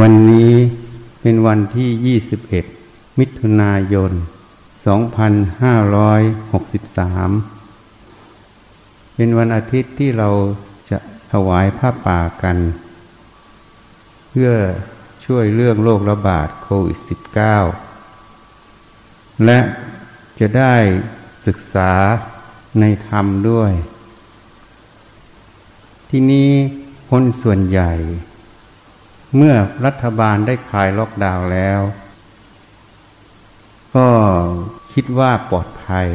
วันนี้เป็นวันที่ 21 มิถุนายน 2563 เป็นวันอาทิตย์ที่เราจะถวายผ้าป่ากัน เพื่อช่วยเรื่องโรคระบาดโควิด -19 และจะได้ศึกษาในธรรมด้วย ที่นี้คนส่วนใหญ่ เมื่อรัฐบาลได้คลายล็อกดาวน์แล้ว ก็คิดว่าปลอดภัย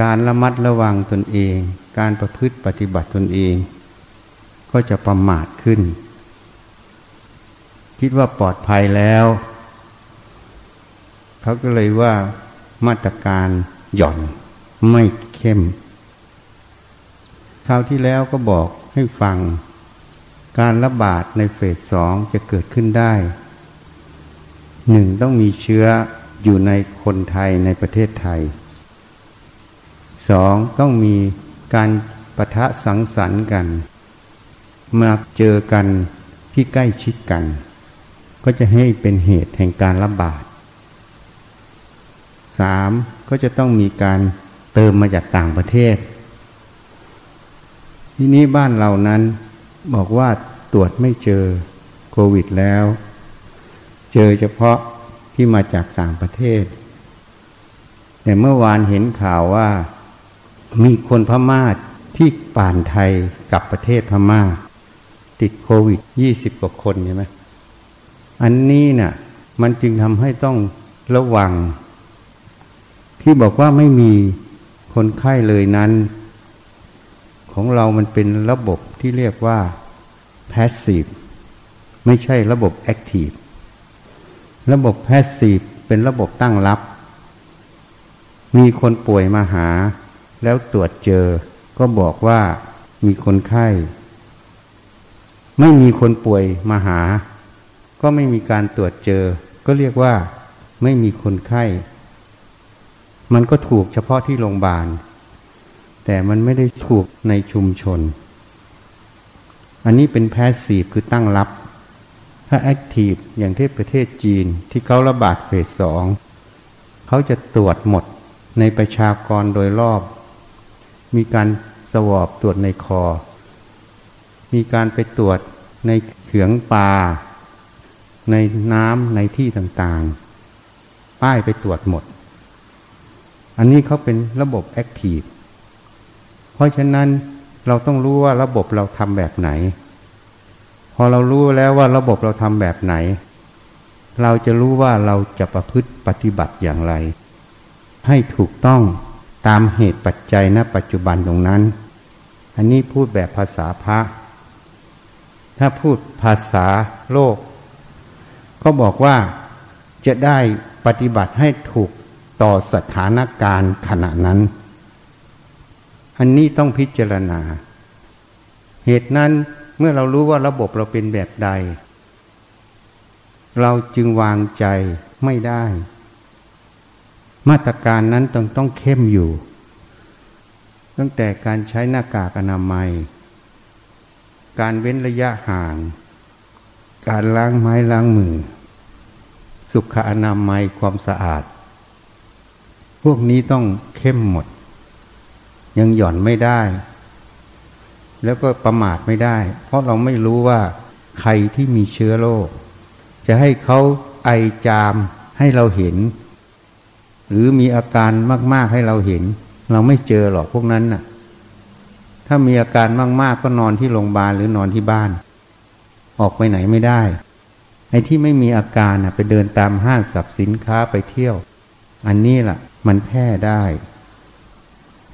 การระมัดระวังตนเอง การประพฤติปฏิบัติตนเอง ก็จะประมาทขึ้น คิดว่าปลอดภัยแล้ว เขาก็เลยว่ามาตรการหย่อนไม่เข้มคราวที่แล้วก็บอกให้ฟัง การระบาดในเฟสสองจะเกิดขึ้นได้หนึ่งต้องมีเชื้ออยู่ในคนไทยในประเทศไทยสองต้องมีการปะทะสังสรรค์กัน มาเจอกันที่ใกล้ชิดกัน ก็จะให้เป็นเหตุแห่งการระบาดสามก็จะต้องมีการเติมมาจากต่างประเทศ ที่นี้บ้านเรานั้น บอกว่าตรวจไม่เจอโควิดแล้ว เจอเฉพาะที่มาจากต่างประเทศ แต่เมื่อวานเห็นข่าวว่ามีคนพม่าที่ป่านไทยกับประเทศพม่า ติดโควิดยี่สิบกว่าคนใช่ไหมอันนี้นะ่ะ มันจึงทำให้ต้องระวัง ที่บอกว่าไม่มีคนไข้เลยนั้น ของเรามันเป็นระบบที่เรียกว่า passive ไม่ใช่ระบบ active ระบบ passive เป็นระบบตั้งรับ มีคนป่วยมาหา แล้วตรวจเจอ ก็บอกว่ามีคนไข้ ไม่มีคนป่วยมาหา ก็ไม่มีการตรวจเจอ ก็เรียกว่าไม่มีคนไข้ มันก็ถูกเฉพาะที่โรงพยาบาล แต่มันไม่ได้ถูกในชุมชน อันนี้เป็นแพสซีฟคือตั้งรับ ถ้าแอคทีฟอย่างที่ประเทศจีนที่เขาระบาดเฟสสองเขาจะตรวจหมดในประชากรโดยรอบ มีการสวอบตรวจในคอ มีการไปตรวจในเขืองปลาในน้ำในที่ต่างๆ ป้ายไปตรวจหมด อันนี้เขาเป็นระบบแอคทีฟ เพราะฉะนั้นเราต้องรู้ว่าระบบเราทำแบบไหน พอเรารู้แล้วว่าระบบเราทำแบบไหน เราจะรู้ว่าเราจะประพฤติปฏิบัติอย่างไร ให้ถูกต้องตามเหตุปัจจัยณปัจจุบันตรงนั้น อันนี้พูดแบบภาษาพระ ถ้าพูดภาษาโลก ก็บอกว่าจะได้ปฏิบัติให้ถูกต่อสถานการณ์ขณะนั้น อันนี้ต้องพิจารณา เหตุนั้นเมื่อเรารู้ว่าระบบเราเป็นแบบใด เราจึงวางใจไม่ได้ มาตรการนั้นต้องต้องเข้มอยู่ ตั้งแต่การใช้หน้ากากอนามัย การเว้นระยะห่าง การล้างไม้ล้างมือ สุขอนามัยความสะอาด พวกนี้ต้องเข้มหมด ยังหย่อนไม่ได้ แล้วก็ประมาทไม่ได้ เพราะเราไม่รู้ว่าใครที่มีเชื้อโรคจะให้เขาไอจามให้เราเห็น หรือมีอาการมาก ๆให้เราเห็น เราไม่เจอหรอกพวกนั้นน่ะ ถ้ามีอาการมากๆก็นอนที่โรงพยาบาลหรือนอนที่บ้าน ออกไปไหนไม่ได้ไอ้ที่ไม่มีอาการน่ะไปเดินตามห้างสรรพสินค้าไปเที่ยว อันนี้ล่ะ มันแพร่ได้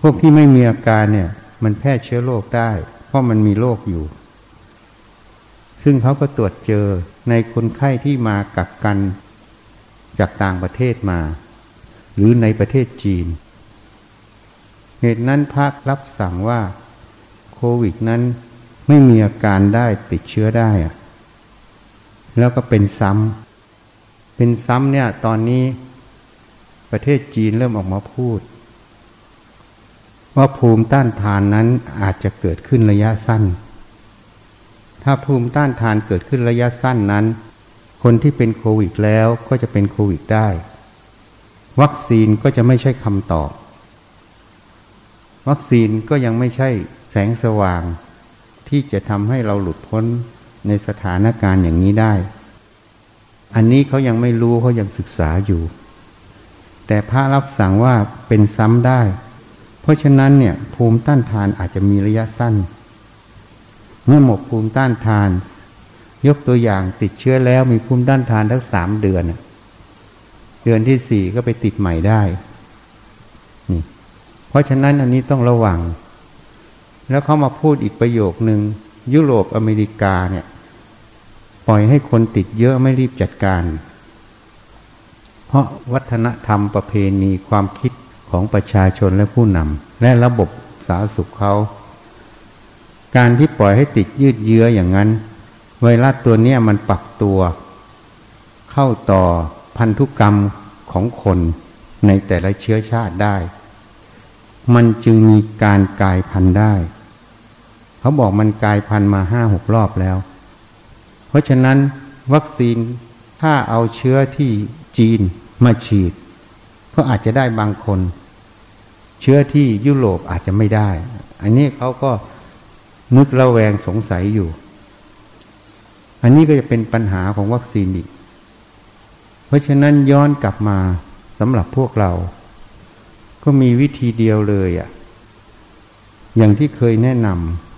พวกที่ไม่มีอาการเนี่ย มันแพร่เชื้อโรคได้ เพราะมันมีโรคอยู่ ซึ่งเขาก็ตรวจเจอในคนไข้ที่มากักกันจากต่างประเทศมา หรือในประเทศจีน เหตุนั้นพระรับสั่งว่าโควิดนั้นไม่มีอาการได้ติดเชื้อได้อะแล้วก็เป็นซ้ำเป็นซ้ำเนี่ย ตอนนี้ประเทศจีนเริ่มออกมาพูด ว่าภูมิต้านทานนั้นอาจจะเกิดขึ้นระยะสั้น ถ้าภูมิต้านทานเกิดขึ้นระยะสั้นนั้น คนที่เป็นโควิดแล้วก็จะเป็นโควิดได้ วัคซีนก็จะไม่ใช่คำตอบ วัคซีนก็ยังไม่ใช่แสงสว่าง ที่จะทำให้เราหลุดพ้นในสถานการณ์อย่างนี้ได้ อันนี้เขายังไม่รู้เขายังศึกษาอยู่ แต่พระรับสั่งว่าเป็นซ้ำได้ ราะฉะนั้นเนี่ยภูมิต้านทานอาจจะมีระยะสั้น เมื่อหมดภูมิต้านทาน ยกตัวอย่างติดเชื้อแล้วมีภูมิต้านทานทั้งสามเดือน เดือนที่สี่ก็ไปติดใหม่ได้นี่เพราะฉะนั้นอันนี้ต้องระวัง แล้วเขามาพูดอีกประโยคหนึ่งยุโรปอเมริกาเนี่ย ปล่อยให้คนติดเยอะไม่รีบจัดการ เพราะวัฒนธรรมประเพณีความคิด ของประชาชนและผู้นำและระบบสาธารณสุขเขา การที่ปล่อยให้ติดยืดเยื้ออย่างนั้น ไวรัสตัวนี้มันปรับตัว เข้าต่อพันธุกรรมของคนในแต่ละเชื้อชาติได้ มันจึงมีการกลายพันธุ์ได้ เขาบอกมันกลายพันธุ์มาห้าหกรอบแล้ว เพราะฉะนั้นวัคซีนถ้าเอาเชื้อที่จีนมาฉีด ก็อาจจะได้บางคน เชื้อที่ยุโรปอาจจะไม่ได้ อันนี้เขาก็นึกระแวงสงสัยอยู่ อันนี้ก็จะเป็นปัญหาของวัคซีนอีก เพราะฉะนั้นย้อนกลับมาสำหรับพวกเรา ก็มีวิธีเดียวเลยอะ่ะ อย่างที่เคยแนะน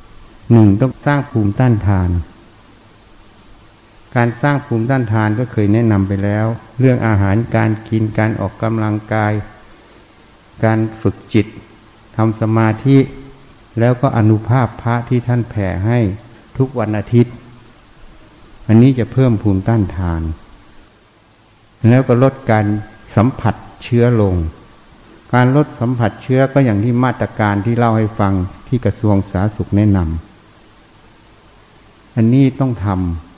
ำหนึ่งต้องสร้างภูมิต้านทาน การสร้างภูมิต้านทานก็เคยแนะนำไปแล้ว เรื่องอาหารการกินการออกกำลังกาย การฝึกจิตทำสมาธิแล้วก็อนุภาพพระที่ท่านแผ่ให้ทุกวันอาทิตย์ อันนี้จะเพิ่มภูมิต้านทาน แล้วก็ลดการสัมผัสเชื้อลง การลดสัมผัสเชื้อก็อย่างที่มาตรการที่เล่าให้ฟังที่กระทรวงสาธารณสุขแนะนำอันนี้ต้องทำ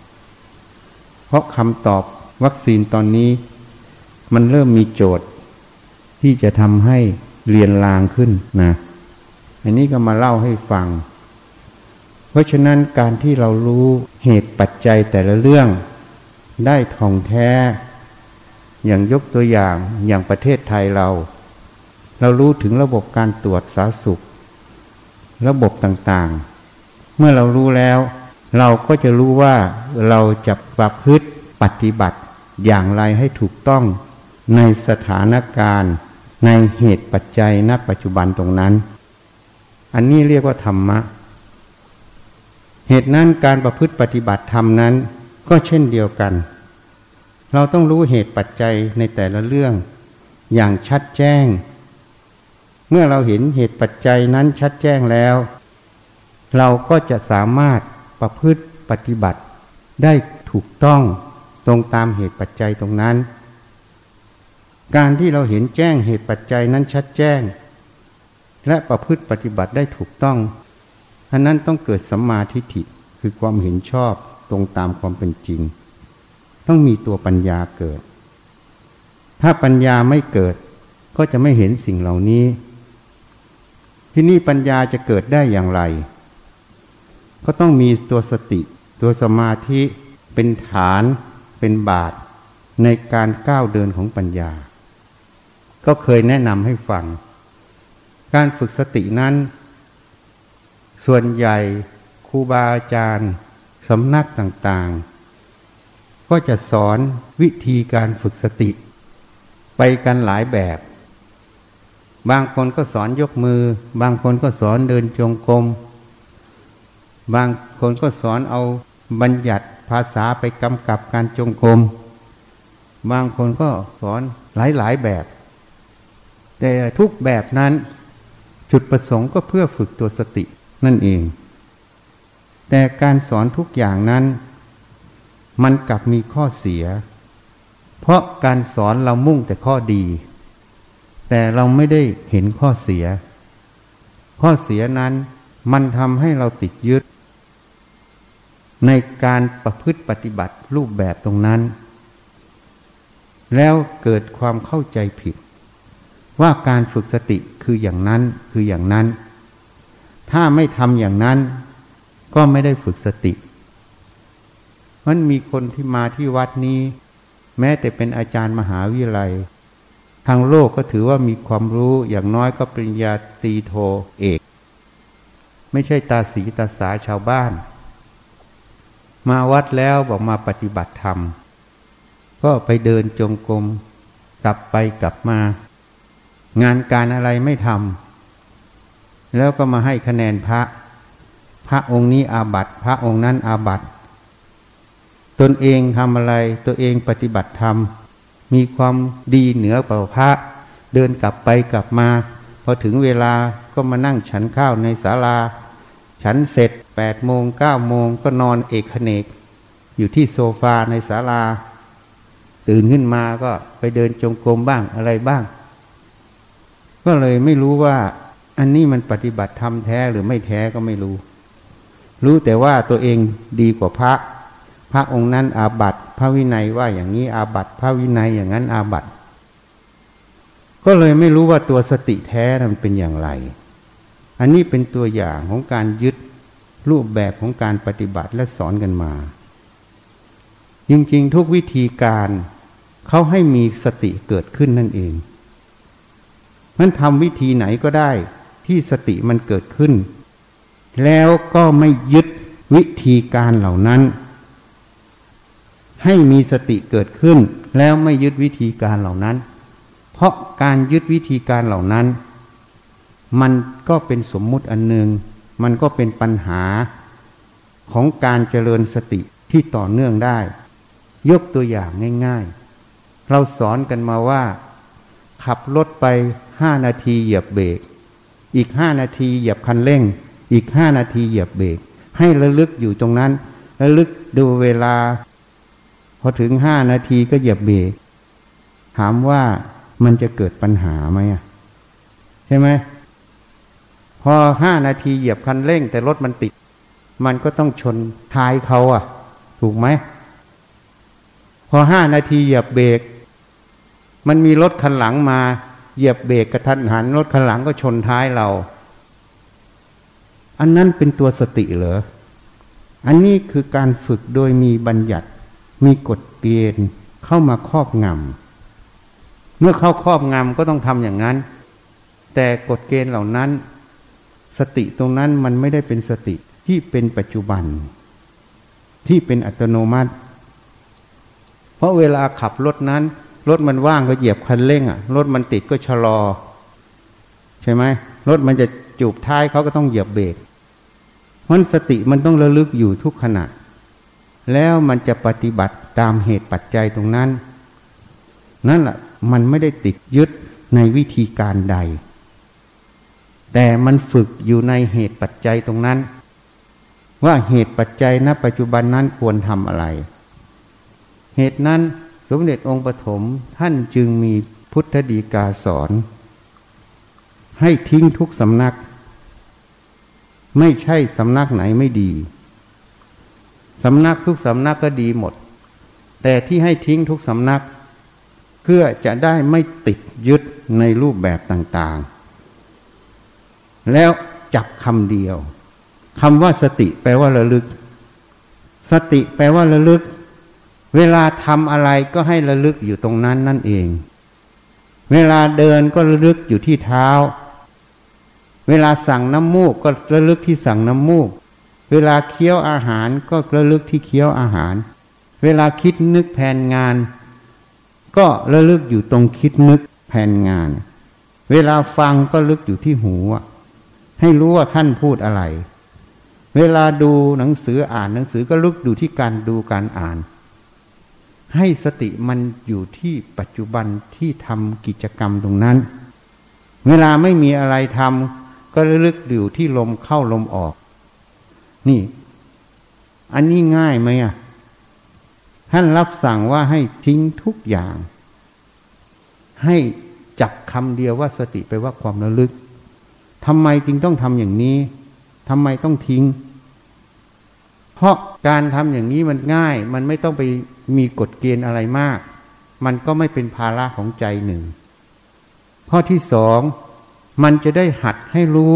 เพราะคำตอบวัคซีนตอนนี้ มันเริ่มมีโจทย์ ที่จะทำให้เรียนลางขึ้นนะอันนี้ก็มาเล่าให้ฟัง เพราะฉะนั้นการที่เรารู้เหตุปัจจัยแต่ละเรื่องได้ท่องแท้ อย่างยกตัวอย่างอย่างประเทศไทยเรา เรารู้ถึงระบบการตรวจสาสุข ระบบต่างๆ เมื่อเรารู้แล้ว เราก็จะรู้ว่าเราจะประพฤติปฏิบัติอย่างไรให้ถูกต้องในสถานการณ์ในเหตุปัจจัยณปัจจุบันตรงนั้น อันนี้เรียกว่าธรรมะ เหตุนั้นการประพฤติปฏิบัติธรรมนั้นก็เช่นเดียวกัน เราต้องรู้เหตุปัจจัยในแต่ละเรื่องอย่างชัดแจ้ง เมื่อเราเห็นเหตุปัจจัยนั้นชัดแจ้งแล้ว เราก็จะสามารถ ประพฤติปฏิบัติ ได้ถูกต้องตรงตามเหตุปัจจัยตรงนั้น การที่เราเห็นแจ้งเหตุปัจจัยนั้นชัดแจ้ง และประพฤติปฏิบัติได้ถูกต้องอันนั้นต้องเกิดสัมมาทิฏฐิคือความเห็นชอบตรงตามความเป็นจริง ต้องมีตัวปัญญาเกิด ถ้าปัญญาไม่เกิดก็จะไม่เห็นสิ่งเหล่านี้ ที่นี่ปัญญาจะเกิดได้อย่างไร ก็ต้องมีตัวสติ ตัวสมาธิเป็นฐานเป็นบาท ในการก้าวเดินของปัญญา ก็เคยแนะนำให้ฟัง การฝึกสตินั้น ส่วนใหญ่ครูบาอาจารย์สำนักต่างๆ ก็จะสอนวิธีการฝึกสติ ไปกันหลายแบบ บางคนก็สอนยกมือ บางคนก็สอนเดินจงกรม บางคนก็สอนเอาบัญญัติภาษาไปกำกับการจงกรมบางคนก็สอนหลายๆแบบ แต่ทุกแบบนั้นจุดประสงค์ก็เพื่อฝึกตัวสตินั่นเอง แต่การสอนทุกอย่างนั้น มันกลับมีข้อเสีย เพราะการสอนเรามุ่งแต่ข้อดี แต่เราไม่ได้เห็นข้อเสีย ข้อเสียนั้นมันทำให้เราติดยึด ในการประพฤติปฏิบัติรูปแบบตรงนั้น แล้วเกิดความเข้าใจผิด ว่าการฝึกสติคืออย่างนั้นคืออย่างนั้น ถ้าไม่ทำอย่างนั้น ก็ไม่ได้ฝึกสติ มันมีคนที่มาที่วัดนี้ แม้แต่เป็นอาจารย์มหาวิทยาลัย ทางโลกก็ถือว่ามีความรู้อย่างน้อยก็ปริญญาตรีโทเอก ไม่ใช่ตาสีตาสาชาวบ้าน มาวัดแล้วบอกมาปฏิบัติธรรม ก็ไปเดินจงกรมกลับไปกลับมา งานการอะไรไม่ทำแล้วก็มาให้คะแนนพระ พระองค์นี้อาบัติพระองค์นั้นอาบัติตนเองทำอะไรตัวเองปฏิบัติธรรม มีความดีเหนือกว่าพระ เดินกลับไปกลับมา พอถึงเวลาก็มานั่งฉันข้าวในศาลา ฉันเสร็จ แปดโมงเก้าโมงก็นอนเอกเนก อยู่ที่โซฟาในศาลา ตื่นขึ้นมาก็ไปเดินจงกรมบ้างอะไรบ้าง ก็เลยไม่รู้ว่า อันนี้มันปฏิบัติธรรมแท้หรือไม่แท้ก็ไม่รู้ รู้แต่ว่าตัวเองดีกว่าพระ พระองค์นั้นอาบัติพระวินัยว่าอย่างนี้อาบัติพระวินัยอย่างนั้นอาบัติก็เลยไม่รู้ว่าตัวสติแท้มันเป็นอย่างไร อันนี้เป็นตัวอย่างของการยึด รูปแบบของการปฏิบัติและสอนกันมา จริงๆ ทุกวิธีการเขาให้มีสติเกิดขึ้นนั่นเองมันทำวิธีไหนก็ได้ที่สติมันเกิดขึ้น แล้วก็ไม่ยึดวิธีการเหล่านั้น ให้มีสติเกิดขึ้น แล้วไม่ยึดวิธีการเหล่านั้น เพราะการยึดวิธีการเหล่านั้น มันก็เป็นสมมุติอันหนึ่ง มันก็เป็นปัญหาของการเจริญสติที่ต่อเนื่องได้ ยกตัวอย่างง่ายๆ เราสอนกันมาว่า ขับรถไปห้านาทีเหยียบเบรกอีกห้านาทีเหยียบคันเร่ง อีกห้านาทีเหยียบเบรกให้ระลึกอยู่ตรงนั้น ระลึกดูเวลา พอถึงห้านาทีก็เหยียบเบรกถามว่ามันจะเกิดปัญหาไหมใช่ไหม พอห้านาทีเหยียบคันเร่ง แต่รถมันติด มันก็ต้องชนท้ายเขาอะ ถูกไหม พอห้านาทีเหยียบเบรกมันมีรถคันหลังมา เหยียบเบรกกระทันหันรถคันหลังก็ชนท้ายเรา อันนั้นเป็นตัวสติเหรออันนี้คือการฝึกโดยมีบัญญัติ มีกฎเกณฑ์เข้ามาครอบงำเมื่อเข้าครอบงำก็ต้องทำอย่างนั้น แต่กฎเกณฑ์เหล่านั้น สติตรงนั้นมันไม่ได้เป็นสติที่เป็นปัจจุบัน ที่เป็นอัตโนมัติ เพราะเวลาขับรถนั้นรถมันว่างก็เหยียบคันเร่งอะรถมันติดก็ชะลอ ใช่ไหมรถมันจะจูบท้ายเขาก็ต้องเหยียบเบรกมันสติมันต้องระลึกอยู่ทุกขณะ แล้วมันจะปฏิบัติตามเหตุปัจจัยตรงนั้น นั่นแหละมันไม่ได้ติดยึดในวิธีการใด แต่มันฝึกอยู่ในเหตุปัจจัยตรงนั้น ว่าเหตุปัจจัยณ ปัจจุบันนั้นควรทำอะไร เหตุนั้นสมเด็จองค์ปฐมท่านจึงมีพุทธดีกาสอน ให้ทิ้งทุกสำนัก ไม่ใช่สำนักไหนไม่ดี สำนักทุกสำนักก็ดีหมด แต่ที่ให้ทิ้งทุกสำนัก เพื่อจะได้ไม่ติดยึดในรูปแบบต่าง แล้วจับคำเดียวคำว่าสติแปลว่าระลึก สติแปลว่าระลึก เวลาทำอะไรก็ให้ระลึกอยู่ตรงนั้นนั่นเอง เวลาเดินก็ระลึกอยู่ที่เท้า เวลาสั่งน้ำมูกก็ระลึกที่สั่งน้ำมูก เวลาเคี้ยวอาหารก็ระลึกที่เคี้ยวอาหาร เวลาคิดนึกแผนงาน ก็ระลึกอยู่ตรงคิดนึกแผนงาน เวลาฟังก็ลึกอยู่ที่หู ให้รู้ว่าท่านพูดอะไร เวลาดูหนังสืออ่านหนังสือก็ลึกอยู่ที่การดูการอ่าน ให้สติมันอยู่ที่ปัจจุบันที่ทำกิจกรรมตรงนั้น เวลาไม่มีอะไรทำก็ลึกอยู่ที่ลมเข้าลมออก นี่ อันนี้ง่ายไหมอะท่านรับสั่งว่าให้ทิ้งทุกอย่าง ให้จับคำเดียวว่าสติไปว่าความระลึก ทำไมจึงต้องทำอย่างนี้ทำไมต้องทิ้ง เพราะการทำอย่างนี้มันง่าย มันไม่ต้องไปมีกฎเกณฑ์อะไรมาก มันก็ไม่เป็นภาระของใจหนึ่ง ข้อที่สอง มันจะได้หัดให้รู้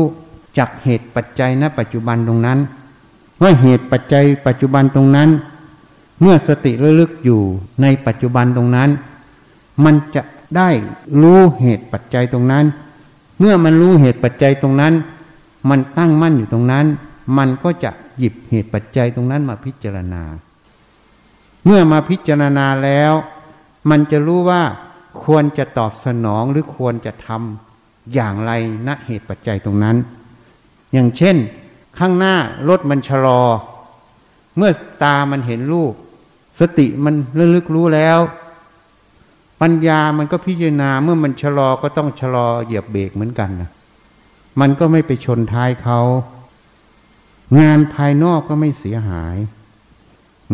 จากเหตุปัจจัยณ ปัจจุบันตรงนั้น ว่าเหตุปัจจัยปัจจุบันตรงนั้น เมื่อสติระลึกอยู่ในปัจจุบันตรงนั้น มันจะได้รู้เหตุปัจจัยตรงนั้น เมื่อมันรู้เหตุปัจจัยตรงนั้น มันตั้งมั่นอยู่ตรงนั้น มันก็จะหยิบเหตุปัจจัยตรงนั้นมาพิจารณา เมื่อมาพิจารณาแล้ว มันจะรู้ว่าควรจะตอบสนองหรือควรจะทำอย่างไรณเหตุปัจจัยตรงนั้น อย่างเช่น ข้างหน้ารถมันชะลอ เมื่อตามันเห็นรูปสติมันระลึกรู้แล้ว ปัญญามันก็พิจารณาเมื่อมันชะลอก็ต้องชะลอเหยียบเบรกเหมือนกันนะมันก็ไม่ไปชนท้ายเขา งานภายนอกก็ไม่เสียหาย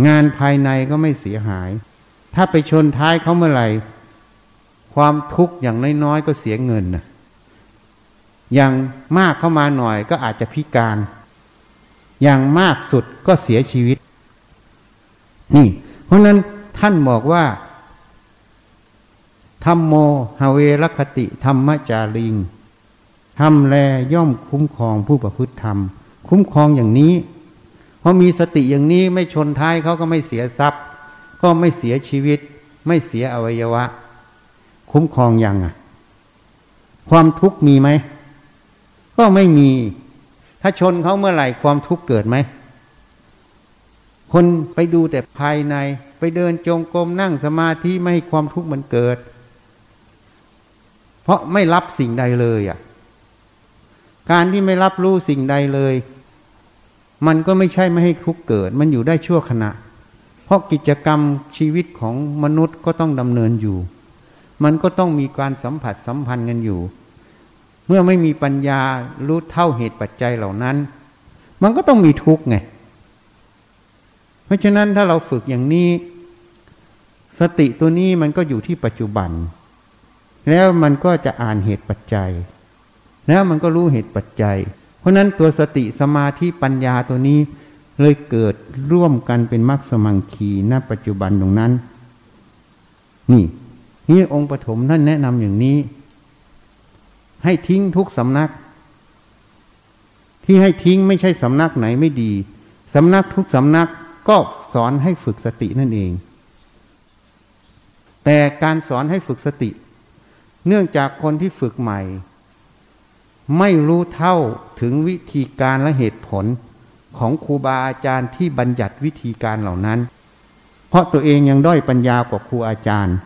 งานภายในก็ไม่เสียหาย ถ้าไปชนท้ายเขาเมื่อไหร่ ความทุกข์อย่างน้อยๆก็เสียเงินนะอย่างมากเข้ามาหน่อยก็อาจจะพิการ อย่างมากสุดก็เสียชีวิต นี่ เพราะนั้นท่านบอกว่า ธรรมโมฮาเวรคติธรรมจาริงทำแลย่อมคุ้มครองผู้ประพฤติธรรม คุ้มครองอย่างนี้ เพราะมีสติอย่างนี้ไม่ชนท้ายเขาก็ไม่เสียทรัพย์ ก็ไม่เสียชีวิต ไม่เสียอวัยวะ คุ้มครองอยังอะ ความทุกข์มีไหม ก็ไม่มี ถ้าชนเขาเมื่อไหร่ความทุกข์เกิดไหม คนไปดูแต่ภายใน ไปเดินจงกรมนั่งสมาธิไม่ให้ความทุกข์มันเกิด เพราะไม่รับสิ่งใดเลยอะ การที่ไม่รับรู้สิ่งใดเลย มันก็ไม่ใช่ไม่ให้ทุกเกิด มันอยู่ได้ชั่วขณะ เพราะกิจกรรมชีวิตของมนุษย์ก็ต้องดำเนินอยู่ มันก็ต้องมีการสัมผัสสัมพันธ์กันอยู่ เมื่อไม่มีปัญญารู้เท่าเหตุปัจจัยเหล่านั้น มันก็ต้องมีทุกข์ไง เพราะฉะนั้นถ้าเราฝึกอย่างนี้ สติตัวนี้มันก็อยู่ที่ปัจจุบัน แล้วมันก็จะอ่านเหตุปัจจัย แล้วมันก็รู้เหตุปัจจัย เพราะนั้นตัวสติสมาธิปัญญาตัวนี้ เลยเกิดร่วมกันเป็นมรรคสมังคีณปัจจุบันตรงนั้น นี่นี่องค์ปฐมท่านแนะนำอย่างนี้ ให้ทิ้งทุกสำนัก ที่ให้ทิ้งไม่ใช่สำนักไหนไม่ดีสำนักทุกสำนักก็สอนให้ฝึกสตินั่นเอง แต่การสอนให้ฝึกสติ เนื่องจากคนที่ฝึกใหม่ ไม่รู้เท่าถึงวิธีการและเหตุผลของครูบาอาจารย์ที่บัญญัติวิธีการเหล่านั้น เพราะตัวเองยังด้อยปัญญากว่าครูอาจารย์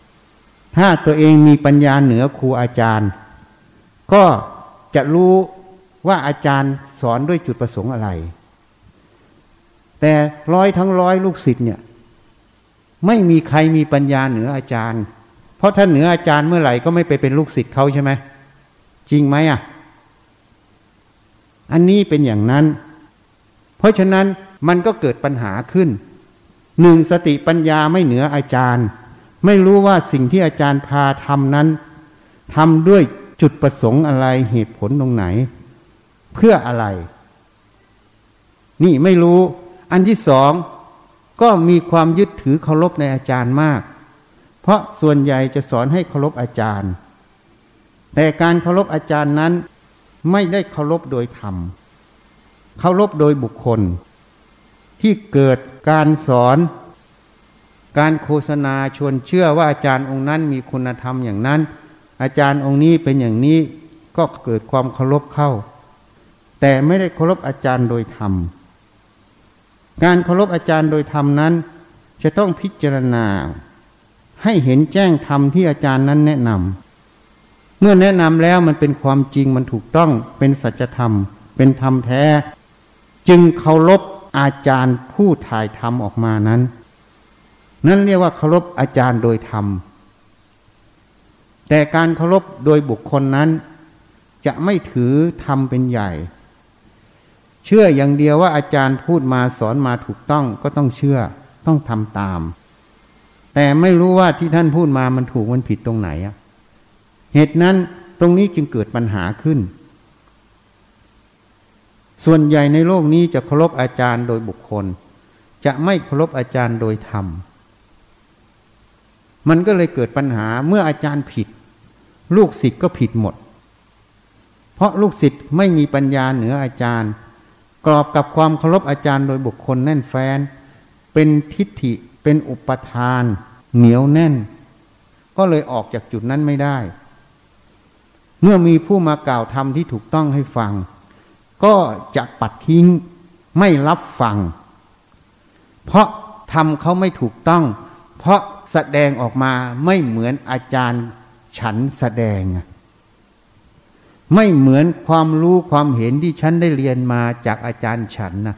ถ้าตัวเองมีปัญญาเหนือครูอาจารย์ ก็จะรู้ว่าอาจารย์สอนด้วยจุดประสงค์อะไร แต่ร้อยทั้งร้อยลูกศิษย์เนี่ย ไม่มีใครมีปัญญาเหนืออาจารย์ ราะถ้าเหนืออาจารย์เมื่อไหร่ก็ไม่ไปเป็นลูกศิษย์เขาใช่ไหมจริงไหมอะ อันนี้เป็นอย่างนั้น เพราะฉะนั้นมันก็เกิดปัญหาขึ้นหนึ่งสติปัญญาไม่เหนืออาจารย์ ไม่รู้ว่าสิ่งที่อาจารย์พาทำนั้นทำด้วยจุดประสงค์อะไรเหตุผลตรงไหน เพื่ออะไร นี่ไม่รู้ อันที่สองก็มีความยึดถือเคารพในอาจารย์มาก เพราะส่วนใหญ่จะสอนให้เคารพอาจารย์ แต่การเคารพอาจารย์นั้น ไม่ได้เคารพโดยธรรม เคารพโดยบุคคล ที่เกิดการสอน การโฆษณาชวนเชื่อว่าอาจารย์องค์นั้นมีคุณธรรมอย่างนั้น อาจารย์องค์นี้เป็นอย่างนี้ก็เกิดความเคารพเข้า แต่ไม่ได้เคารพอาจารย์โดยธรรม การเคารพอาจารย์โดยธรรมนั้น จะต้องพิจารณา ให้เห็นแจ้งธรรมที่อาจารย์นั้นแนะนำเมื่อแนะนำแล้วมันเป็นความจริงมันถูกต้องเป็นสัจธรรม เป็นธรรมแท้ จึงเคารพอาจารย์ผู้ถ่ายธรรมออกมานั้น นั่นเรียกว่าเคารพอาจารย์โดยธรรม แต่การเคารพโดยบุคคลนั้น จะไม่ถือธรรมเป็นใหญ่ เชื่ออย่างเดียวว่าอาจารย์พูดมาสอนมาถูกต้องก็ต้องเชื่อต้องทำตาม แต่ไม่รู้ว่าที่ท่านพูดมามันถูกมันผิดตรงไหนอะเหตุนั้นตรงนี้จึงเกิดปัญหาขึ้น ส่วนใหญ่ในโลกนี้จะเคารพอาจารย์โดยบุคคล จะไม่เคารพอาจารย์โดยธรรม มันก็เลยเกิดปัญหาเมื่ออาจารย์ผิด ลูกศิษย์ก็ผิดหมด เพราะลูกศิษย์ไม่มีปัญญาเหนืออาจารย์ กรอบกับความเคารพอาจารย์โดยบุคคลแน่นแฟ้นเป็นทิฏฐิ เป็นอุปทาน เหนียวแน่น ก็เลยออกจากจุดนั้นไม่ได้ เมื่อมีผู้มากล่าวธรรมที่ถูกต้องให้ฟัง ก็จะปัดทิ้งไม่รับฟัง เพราะทำเขาไม่ถูกต้อง เพราะแสดงออกมาไม่เหมือนอาจารย์ฉันแสดง ไม่เหมือนความรู้ความเห็นที่ฉันได้เรียนมาจากอาจารย์ฉันนะ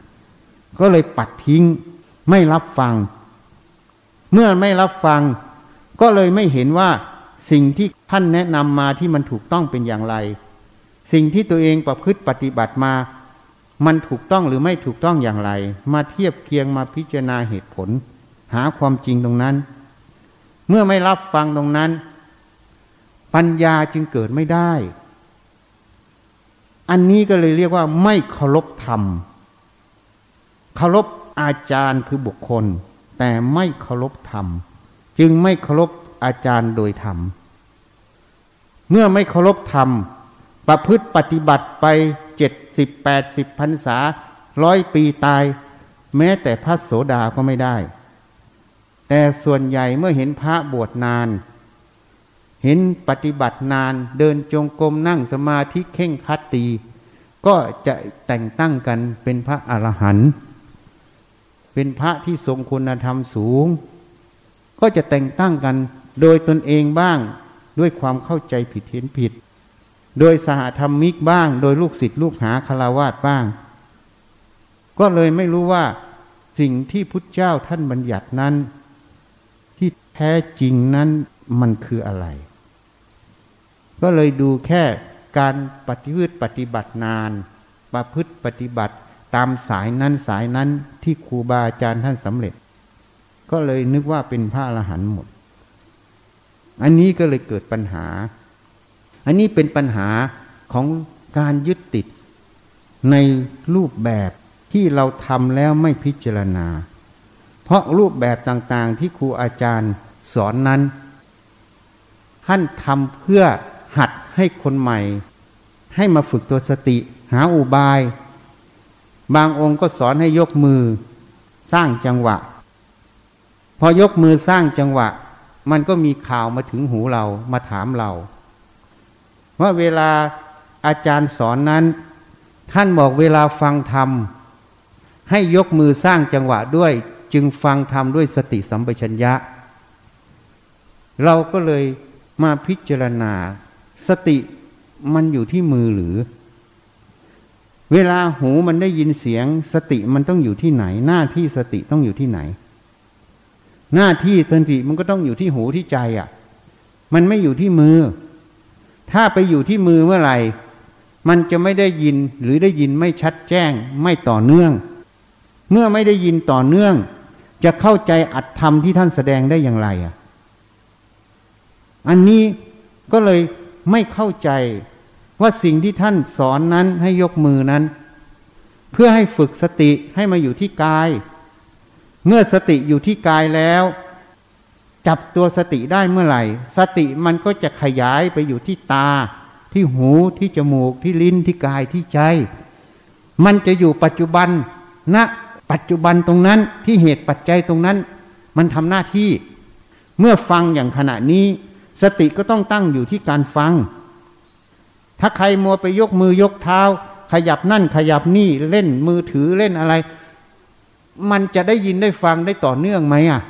ก็เลยปัดทิ้งไม่รับฟัง เมื่อไม่รับฟัง ก็เลยไม่เห็นว่าสิ่งที่ท่านแนะนำมาที่มันถูกต้องเป็นอย่างไร สิ่งที่ตัวเองประพฤติปฏิบัติมา มันถูกต้องหรือไม่ถูกต้องอย่างไร มาเทียบเคียงมาพิจารณาเหตุผล หาความจริงตรงนั้น เมื่อไม่รับฟังตรงนั้น ปัญญาจึงเกิดไม่ได้ อันนี้ก็เลยเรียกว่า ไม่เคารพธรรมเคารพอาจารย์คือบุคคล แต่ไม่เคารพธรรม จึงไม่เคารพอาจารย์โดยธรรม เมื่อไม่เคารพธรรม ประพฤติปฏิบัติไปเจ็ดสิบแปดสิบพรรษาร้อยปีตาย แม้แต่พระโสดาก็ไม่ได้ แต่ส่วนใหญ่เมื่อเห็นพระบวชนาน เห็นปฏิบัตินานเดินจงกรมนั่งสมาธิเข่งคัดตี ก็จะแต่งตั้งกันเป็นพระอรหันต์ เป็นพระที่ทรงคุณธรรมสูง ก็จะแต่งตั้งกันโดยตนเองบ้าง ด้วยความเข้าใจผิดเห็นผิด โดยสหธรรมิกบ้าง โดยลูกศิษย์ลูกหาคารวาสบ้าง ก็เลยไม่รู้ว่าสิ่งที่พุทธเจ้าท่านบัญญัตินั้น ที่แท้จริงนั้นมันคืออะไร ก็เลยดูแค่การปฏิบัติปฏิบัตินาน ประพฤติปฏิบัติ ตามสายนั้นสายนั้นที่ครูบาอาจารย์ท่านสำเร็จ ก็เลยนึกว่าเป็นพระอรหันต์หมด อันนี้ก็เลยเกิดปัญหา อันนี้เป็นปัญหาของการยึดติดในรูปแบบที่เราทำแล้วไม่พิจารณา เพราะรูปแบบต่างๆที่ครูอาจารย์สอนนั้น ท่านทำเพื่อหัดให้คนใหม่ ให้มาฝึกตัวสติ หาอุบาย บางองค์ก็สอนให้ยกมือสร้างจังหวะ พอยกมือสร้างจังหวะ มันก็มีข่าวมาถึงหูเรามาถามเราว่าเวลาอาจารย์สอนนั้น ท่านบอกเวลาฟังธรรม ให้ยกมือสร้างจังหวะด้วย จึงฟังธรรมด้วยสติสัมปชัญญะ เราก็เลยมาพิจารณา สติมันอยู่ที่มือหรือ เวลาหูมันได้ยินเสียง สติมันต้องอยู่ที่ไหน หน้าที่สติต้องอยู่ที่ไหน หน้าที่สติมันก็ต้องอยู่ที่หูที่ใจอะ่ะ มันไม่อยู่ที่มือ ถ้าไปอยู่ที่มือเมื่อไหร่ มันจะไม่ได้ยินหรือได้ยินไม่ชัดแจ้ง ไม่ต่อเนื่อง เมื่อไม่ได้ยินต่อเนื่อง จะเข้าใจอัตธรรมที่ท่านแสดงได้อย่างไรอะ อันนี้ก็เลยไม่เข้าใจ ว่าสิ่งที่ท่านสอนนั้นให้ยกมือนั้น เพื่อให้ฝึกสติให้มาอยู่ที่กาย เมื่อสติอยู่ที่กายแล้ว จับตัวสติได้เมื่อไหร่ สติมันก็จะขยายไปอยู่ที่ตา ที่หูที่จมูกที่ลิ้นที่กายที่ใจ มันจะอยู่ปัจจุบันณนะปัจจุบันตรงนั้นที่เหตุปัจจัยตรงนั้น มันทำหน้าที่ เมื่อฟังอย่างขณะนี้ สติก็ต้องตั้งอยู่ที่การฟัง ถ้าใครมัวไปยกมือยกเท้า ขยับนั่นขยับนี่เล่นมือถือเล่นอะไร มันจะได้ยินได้ฟังได้ต่อเนื่องไหมอะ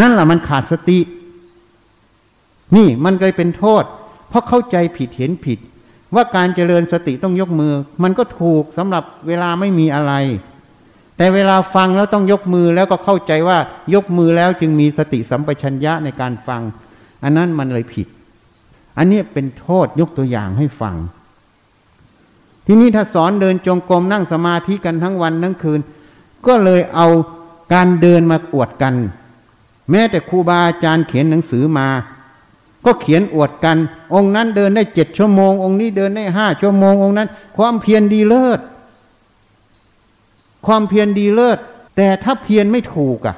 นั่นแหละมันขาดสติ นี่มันเคยเป็นโทษ เพราะเข้าใจผิดเห็นผิด ว่าการเจริญสติต้องยกมือ มันก็ถูกสำหรับเวลาไม่มีอะไร แต่เวลาฟังแล้วต้องยกมือแล้วก็เข้าใจว่ายกมือแล้วจึงมีสติสัมปชัญญะในการฟัง อันนั้นมันเลยผิด อันนี้เป็นโทษยกตัวอย่างให้ฟัง ทีนี้ถ้าสอนเดินจงกรมนั่งสมาธิกันทั้งวันทั้งคืน ก็เลยเอาการเดินมาอวดกัน แม้แต่ครูบาอาจารย์เขียนหนังสือมา ก็เขียนอวดกัน องค์นั้นเดินได้เจ็ดชั่วโมง องค์นี้เดินได้ห้าชั่วโมงองค์นั้น ความเพียรดีเลิศ ความเพียรดีเลิศ แต่ถ้าเพียรไม่ถูกอะ่ะ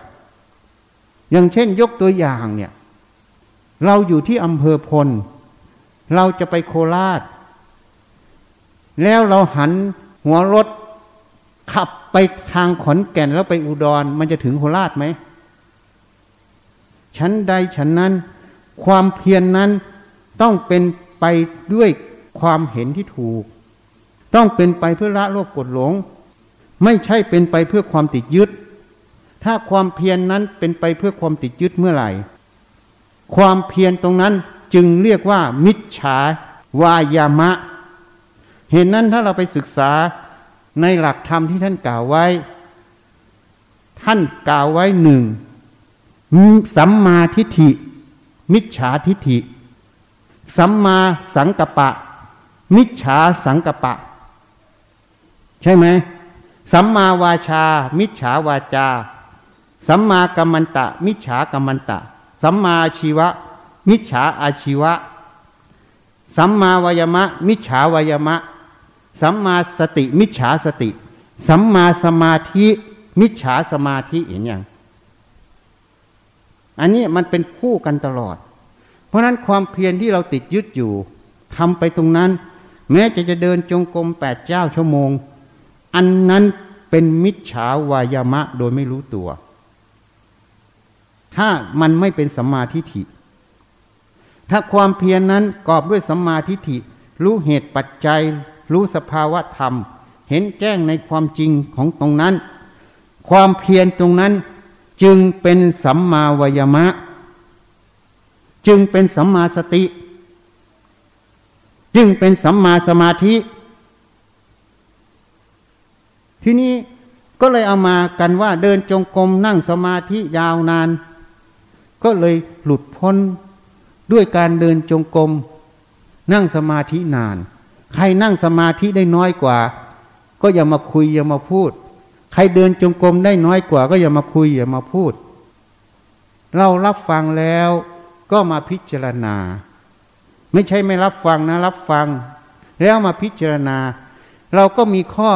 อย่างเช่นยกตัวอย่างเนี่ย เราอยู่ที่อำเภอพล เราจะไปโคราช แล้วเราหันหัวรถขับไปทางขอนแก่นแล้วไปอุดร มันจะถึงโคราชไหมชั้นใดฉันนั้น ความเพียรนนั้นต้องเป็นไปด้วยความเห็นที่ถูก ต้องเป็นไปเพื่อละโลภกดหลง ไม่ใช่เป็นไปเพื่อความติดยึด ถ้าความเพียรนนั้นเป็นไปเพื่อความติดยึดเมื่อไหร่ ความเพียรตรงนั้น จึงเรียกว่า มิจฉาวายามะ เห็นนั้นถ้าเราไปศึกษาในหลักธรรมที่ท่านกล่าวไว้ ท่านกล่าวไว้หนึ่งสัมมาทิฏฐิ มิจฉาทิฏฐิ สัมมาสังกปะ มิจฉาสังกปะ ใช่ไหมสัมมาวาชา มิจฉาวาจา สัมมากัมมันตะ มิจฉากัมมันตะ สัมมาชีวะ มิจฉาอาชีวะ สัมมาวายมะ มิจฉาวายมะ สัมมาสติ มิจฉาสติ สัมมาสมาธิ มิจฉาสมาธิเห็นอย่างอันนี้มันเป็นคู่กันตลอด เพราะนั้นความเพียรที่เราติดยึดอยู่ทำไปตรงนั้น แม้จะจะเดินจงกรมแปดเจ้าชั่วโมง อันนั้นเป็นมิจฉาวายามะโดยไม่รู้ตัว ถ้ามันไม่เป็นสัมมาทิฏฐิ ถ้าความเพียรนนั้นกอบด้วยสัมมาทิฏฐิ รู้เหตุปัจจัย รู้สภาวะธรรม เห็นแจ้งในความจริงของตรงนั้น ความเพียรตรงนั้นจึงเป็นสัมมาวายมะ จึงเป็นสัมมาสติ จึงเป็นสัมมาสมาธิ ทีนี้ก็เลยเอามากันว่าเดินจงกรมนั่งสมาธิยาวนาน ก็เลยหลุดพ้น ด้วยการเดินจงกรมนั่งสมาธินาน ใครนั่งสมาธิได้น้อยกว่า ก็อย่ามาคุยอย่ามาพูด ใครเดินจงกรมได้น้อยกว่า ก็อย่ามาคุยอย่ามาพูด เรารับฟังแล้วก็มาพิจารณา ไม่ใช่ไม่รับฟังนะ รับฟัง แล้วมาพิจารณา เราก็มีข้อ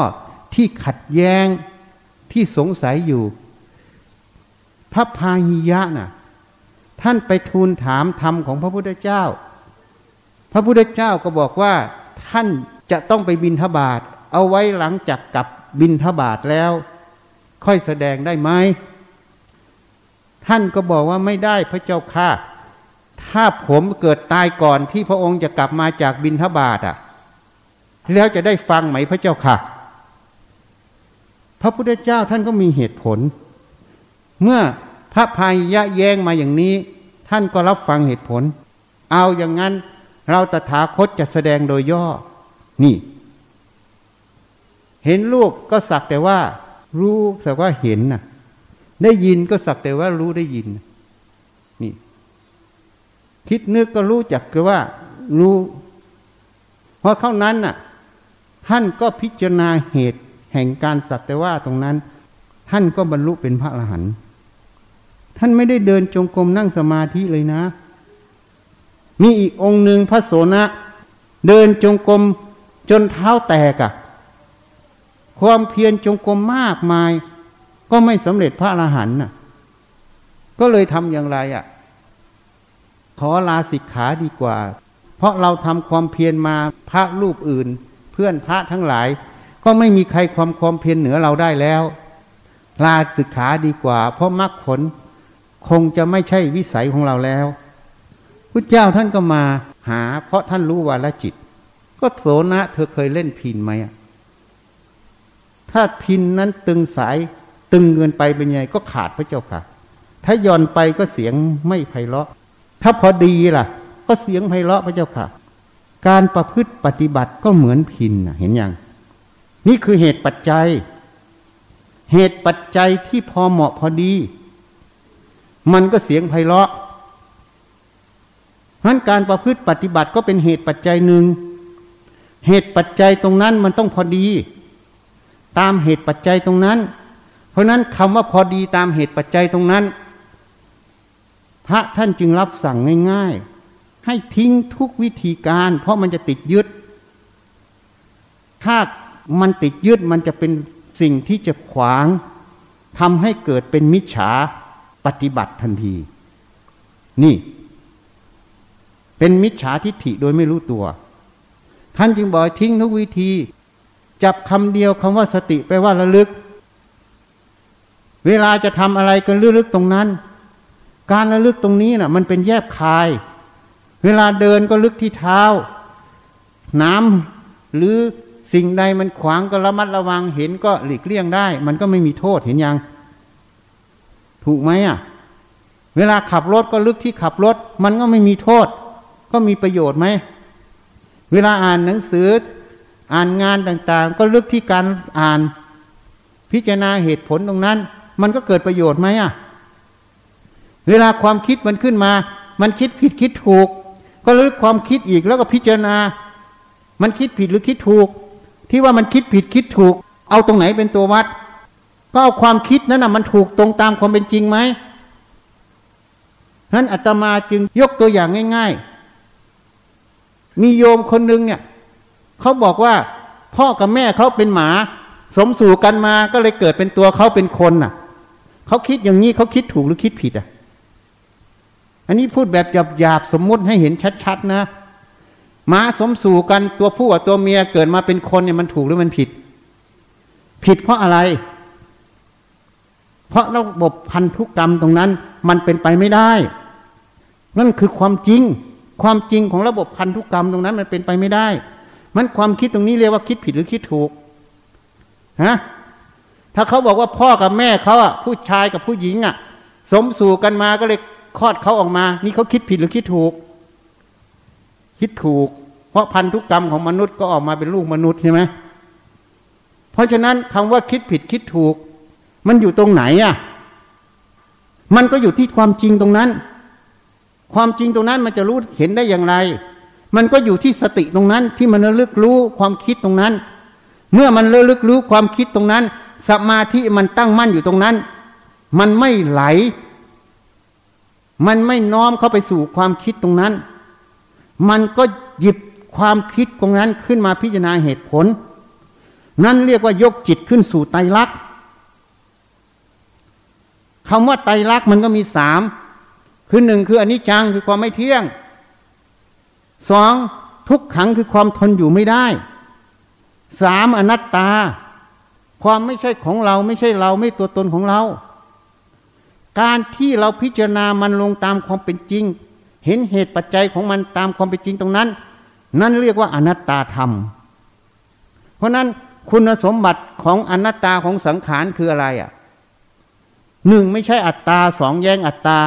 ที่ขัดแย้งที่สงสัยอยู่พระพาหิยะน่ะ ท่านไปทูลถามธรรมของพระพุทธเจ้า พระพุทธเจ้าก็บอกว่า ท่านจะต้องไปบินทบาทเอาไว้หลังจากกลับบินทบาทแล้ว ค่อยแสดงได้ไหมท่านก็บอกว่าไม่ได้พระเจ้าค่ะ ถ้าผมเกิดตายก่อนที่พระองค์จะกลับมาจากบินทบาทอะ แล้วจะได้ฟังไหมพระเจ้าค่ะ พระพุทธเจ้าท่านก็มีเหตุผล เมื่อ พระพายยะแย้งมาอย่างนี้ ท่านก็รับฟังเหตุผล เอาอย่างนั้นเราตถาคตจะแสดงโดยย่อ นี่ เห็นรูปก็สักแต่ว่า รู้แต่ว่าเห็นน่ะได้ยินก็สักแต่ว่ารู้ได้ยิน นี่ คิดนึกก็รู้จักคือว่า รู้เพราะเท่านั้นน่ะ ท่านก็พิจารณาเหตุแห่งการสักแต่ว่าตรงนั้น ท่านก็บรรลุเป็นพระอรหันต์ ท่านไม่ได้เดินจงกรมนั่งสมาธิเลยนะ มีอีกองค์หนึ่งพระโสนะ เดินจงกรมจนเท้าแตกอะความเพียรจงกรมมากมาย ก็ไม่สำเร็จพระอรหันต์น่ะ ก็เลยทำอย่างไรอะ่ะ ขอลาสิกขาดีกว่า เพราะเราทำความเพียรมาพระรูปอื่น เพื่อนพระทั้งหลาย ก็ไม่มีใครความความเพียรเหนือเราได้แล้ว ลาสิกขาดีกว่า เพราะมรรคผล คงจะไม่ใช่วิสัยของเราแล้วพุทธเจ้าท่านก็มาหา เพราะท่านรู้วาลจิต ก็โสนะ เธอเคยเล่นพินไหมถ้าพินนั้นตึงสายตึงเงินไปเป็นไงก็ขาดพระเจ้าค่ะ ถ้าย่อนไปก็เสียงไม่ไพเราะ ถ้าพอดีล่ะ ก็เสียงไพเราะพระเจ้าค่ะ การประพฤติปฏิบัติก็เหมือนพินเห็นยังนี่คือเหตุปัจจัย เหตุปัจจัยที่พอเหมาะพอดี มันก็เสียงไพเราะนั้นการประพฤติปฏิบัติก็เป็นเหตุปัจจัยหนึ่ง เหตุปัจจัยตรงนั้นมันต้องพอดี ตามเหตุปัจจัยตรงนั้น เพราะนั้นคำว่าพอดีตามเหตุปัจจัยตรงนั้น พระท่านจึงรับสั่งง่าย ๆ ให้ทิ้งทุกวิธีการ เพราะมันจะติดยึด ถ้ามันติดยึดมันจะเป็นสิ่งที่จะขวางทำให้เกิดเป็นมิจฉา ปฏิบัติทันที นี่ เป็นมิจฉาทิฏฐิโดยไม่รู้ตัว ท่านจึงบอกทิ้งทุกวิธี จับคำเดียวคำว่าสติไปว่าระลึก เวลาจะทำอะไรก็ระลึกตรงนั้น การระลึกตรงนี้นะ่ะ มันเป็นแยบคาย เวลาเดินก็ลึกที่เท้า น้ำหรือสิ่งใดมันขวางก็ระมัดระวังเห็นก็หลีกเลี่ยงได้ มันก็ไม่มีโทษเห็นยัง ถูกไหมอะ เวลาขับรถก็ลึกที่ขับรถ มันก็ไม่มีโทษ ก็มีประโยชน์ไหม เวลาอ่านหนังสือ อ่านงานต่างๆ ก็ลึกที่การอ่าน พิจารณาเหตุผลตรงนั้น มันก็เกิดประโยชน์ไหมอะ เวลาความคิดมันขึ้นมา มันคิดผิดคิดถูก ก็ลึกความคิดอีกแล้วก็พิจารณา มันคิดผิดหรือคิดถูก ที่ว่ามันคิดผิดคิดถูก เอาตรงไหนเป็นตัววัด ก็เอาความคิดนั้นนะมันถูกตรงตามความเป็นจริงไหมนั้นอาตมาจึงยกตัวอย่างง่าย ๆ มีโยมคนหนึ่งเนี่ยเขาบอกว่า พ่อกับแม่เขาเป็นหมา สมสู่กันมาก็เลยเกิดเป็นตัวเขาเป็นคนน่ะเขาคิดอย่างนี้เขาคิดถูกหรือคิดผิดอะ อันนี้พูดแบบหยาบๆสมมุติให้เห็นชัดๆนะหมาสมสู่กันตัวผู้กับตัวเมียเกิดมาเป็นคนเนี่ยมันถูกหรือมันผิด ผิดเพราะอะไร เพราะระบบพันธุกรรมตรงนั้น มันเป็นไปไม่ได้ นั่นคือความจริง ความจริงของระบบพันธุกรรมตรงนั้น มันเป็นไปไม่ได้ มันความคิดตรงนี้เรียกว่าคิดผิดหรือคิดถูกฮะถ้าเขาบอกว่าพ่อกับแม่เขาอะผู้ชายกับผู้หญิงอะ สมสู่กันมาก็เลยคลอดเขาออกมา นี่เขาคิดผิดหรือคิดถูก คิดถูก เพราะพันธุกรรมของมนุษย์ก็ออกมาเป็นลูกมนุษย์ใช่ไหมเพราะฉะนั้นคำว่าคิดผิดคิดถูก มันอยู่ตรงไหนอะ มันก็อยู่ที่ความจริงตรงนั้น ความจริงตรงนั้นมันจะรู้เห็นได้อย่างไร มันก็อยู่ที่สติตรงนั้น ที่มันระลึกรู้ความคิดตรงนั้น เมื่อมันระลึกรู้ความคิดตรงนั้น สมาธิมันตั้งมั่นอยู่ตรงนั้น มันไม่ไหล มันไม่น้อมเข้าไปสู่ความคิดตรงนั้น มันก็หยิบความคิดตรงนั้นขึ้นมาพิจารณาเหตุผล นั่นเรียกว่ายกจิตขึ้นสู่ไตรลักษณ์ คำว่าไตรลักษณ์มันก็มีสามคือหนึ่งคืออนิจจังคือความไม่เที่ยงสองทุกขังคือความทนอยู่ไม่ได้สามอนัตตา ความไม่ใช่ของเราไม่ใช่เราไม่ตัวตนของเรา การที่เราพิจารณามันลงตามความเป็นจริง เห็นเหตุปัจจัยของมันตามความเป็นจริงตรงนั้น นั่นเรียกว่าอนัตตาธรรม เพราะนั้นคุณสมบัติของอนัตตาของสังขารคืออะไรอะ หนึ่งไม่ใช่อัตตาสองแย่งอัตตา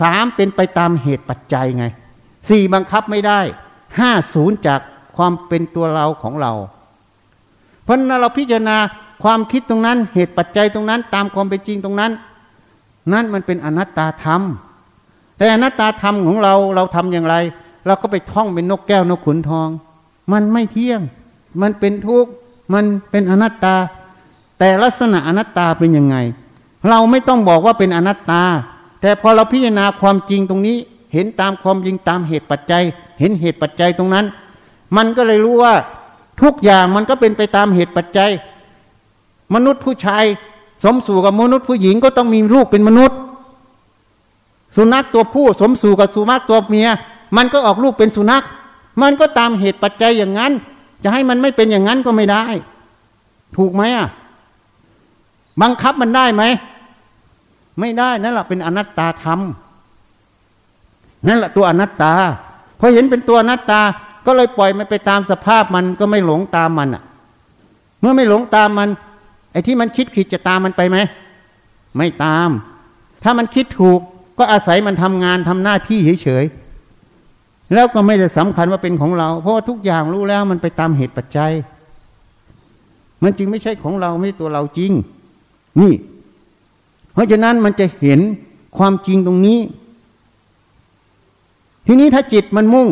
สามเป็นไปตามเหตุปัจจัยไงสี่บังคับไม่ได้ห้าศูนย์จากความเป็นตัวเราของเรา เพราะนั้นเราพิจารณาความคิดตรงนั้น เหตุปัจจัยตรงนั้น ตามความเป็นจริงตรงนั้น นั่นมันเป็นอนัตตาธรรม แต่อนัตตาธรรมของเราเราทำอย่างไร เราก็ไปท่องเป็นนกแก้วนกขุนทอง มันไม่เที่ยง มันเป็นทุกข์มันเป็นอนัตตา แต่ลักษณะอนัตตาเป็นยังไง เราไม่ต้องบอกว่าเป็นอนัตตา แต่พอเราพิจารณาความจริงตรงนี้ เห็นตามความจริงตามเหตุปัจจัย เห็นเหตุปัจจัยตรงนั้น มันก็เลยรู้ว่าทุกอย่างมันก็เป็นไปตามเหตุปัจจัย มนุษย์ผู้ชายสมสู่กับมนุษย์ผู้หญิงก็ต้องมีลูกเป็นมนุษย์ สุนัขตัวผู้สมสู่กับสุนัขตัวเมีย มันก็ออกลูกเป็นสุนัข มันก็ตามเหตุปัจจัยอย่างนั้น จะให้มันไม่เป็นอย่างนั้นก็ไม่ได้ ถูกไหมอะ บังคับมันได้ไหม ไม่ได้นั่นแหละเป็นอนัตตาธรรมนั่นแหละตัวอนัตตาพอเห็นเป็นตัวอนัตตาก็เลยปล่อยมันไปตามสภาพมันก็ไม่หลงตามมันอะ เมื่อไม่หลงตามมัน ไอ้ที่มันคิดผิดจะตามมันไปไหมไม่ตาม ถ้ามันคิดถูกก็อาศัยมันทำงานทำหน้าที่เฉยๆแล้วก็ไม่ได้สำคัญว่าเป็นของเรา เพราะาทุกอย่างรู้แล้วมันไปตามเหตุปัจจัย มันจึงไม่ใช่ของเราไม่ตัวเราจริง นี่ เพราะฉะนั้นมันจะเห็นความจริงตรงนี้ ทีนี้ถ้าจิตมันมุ่ง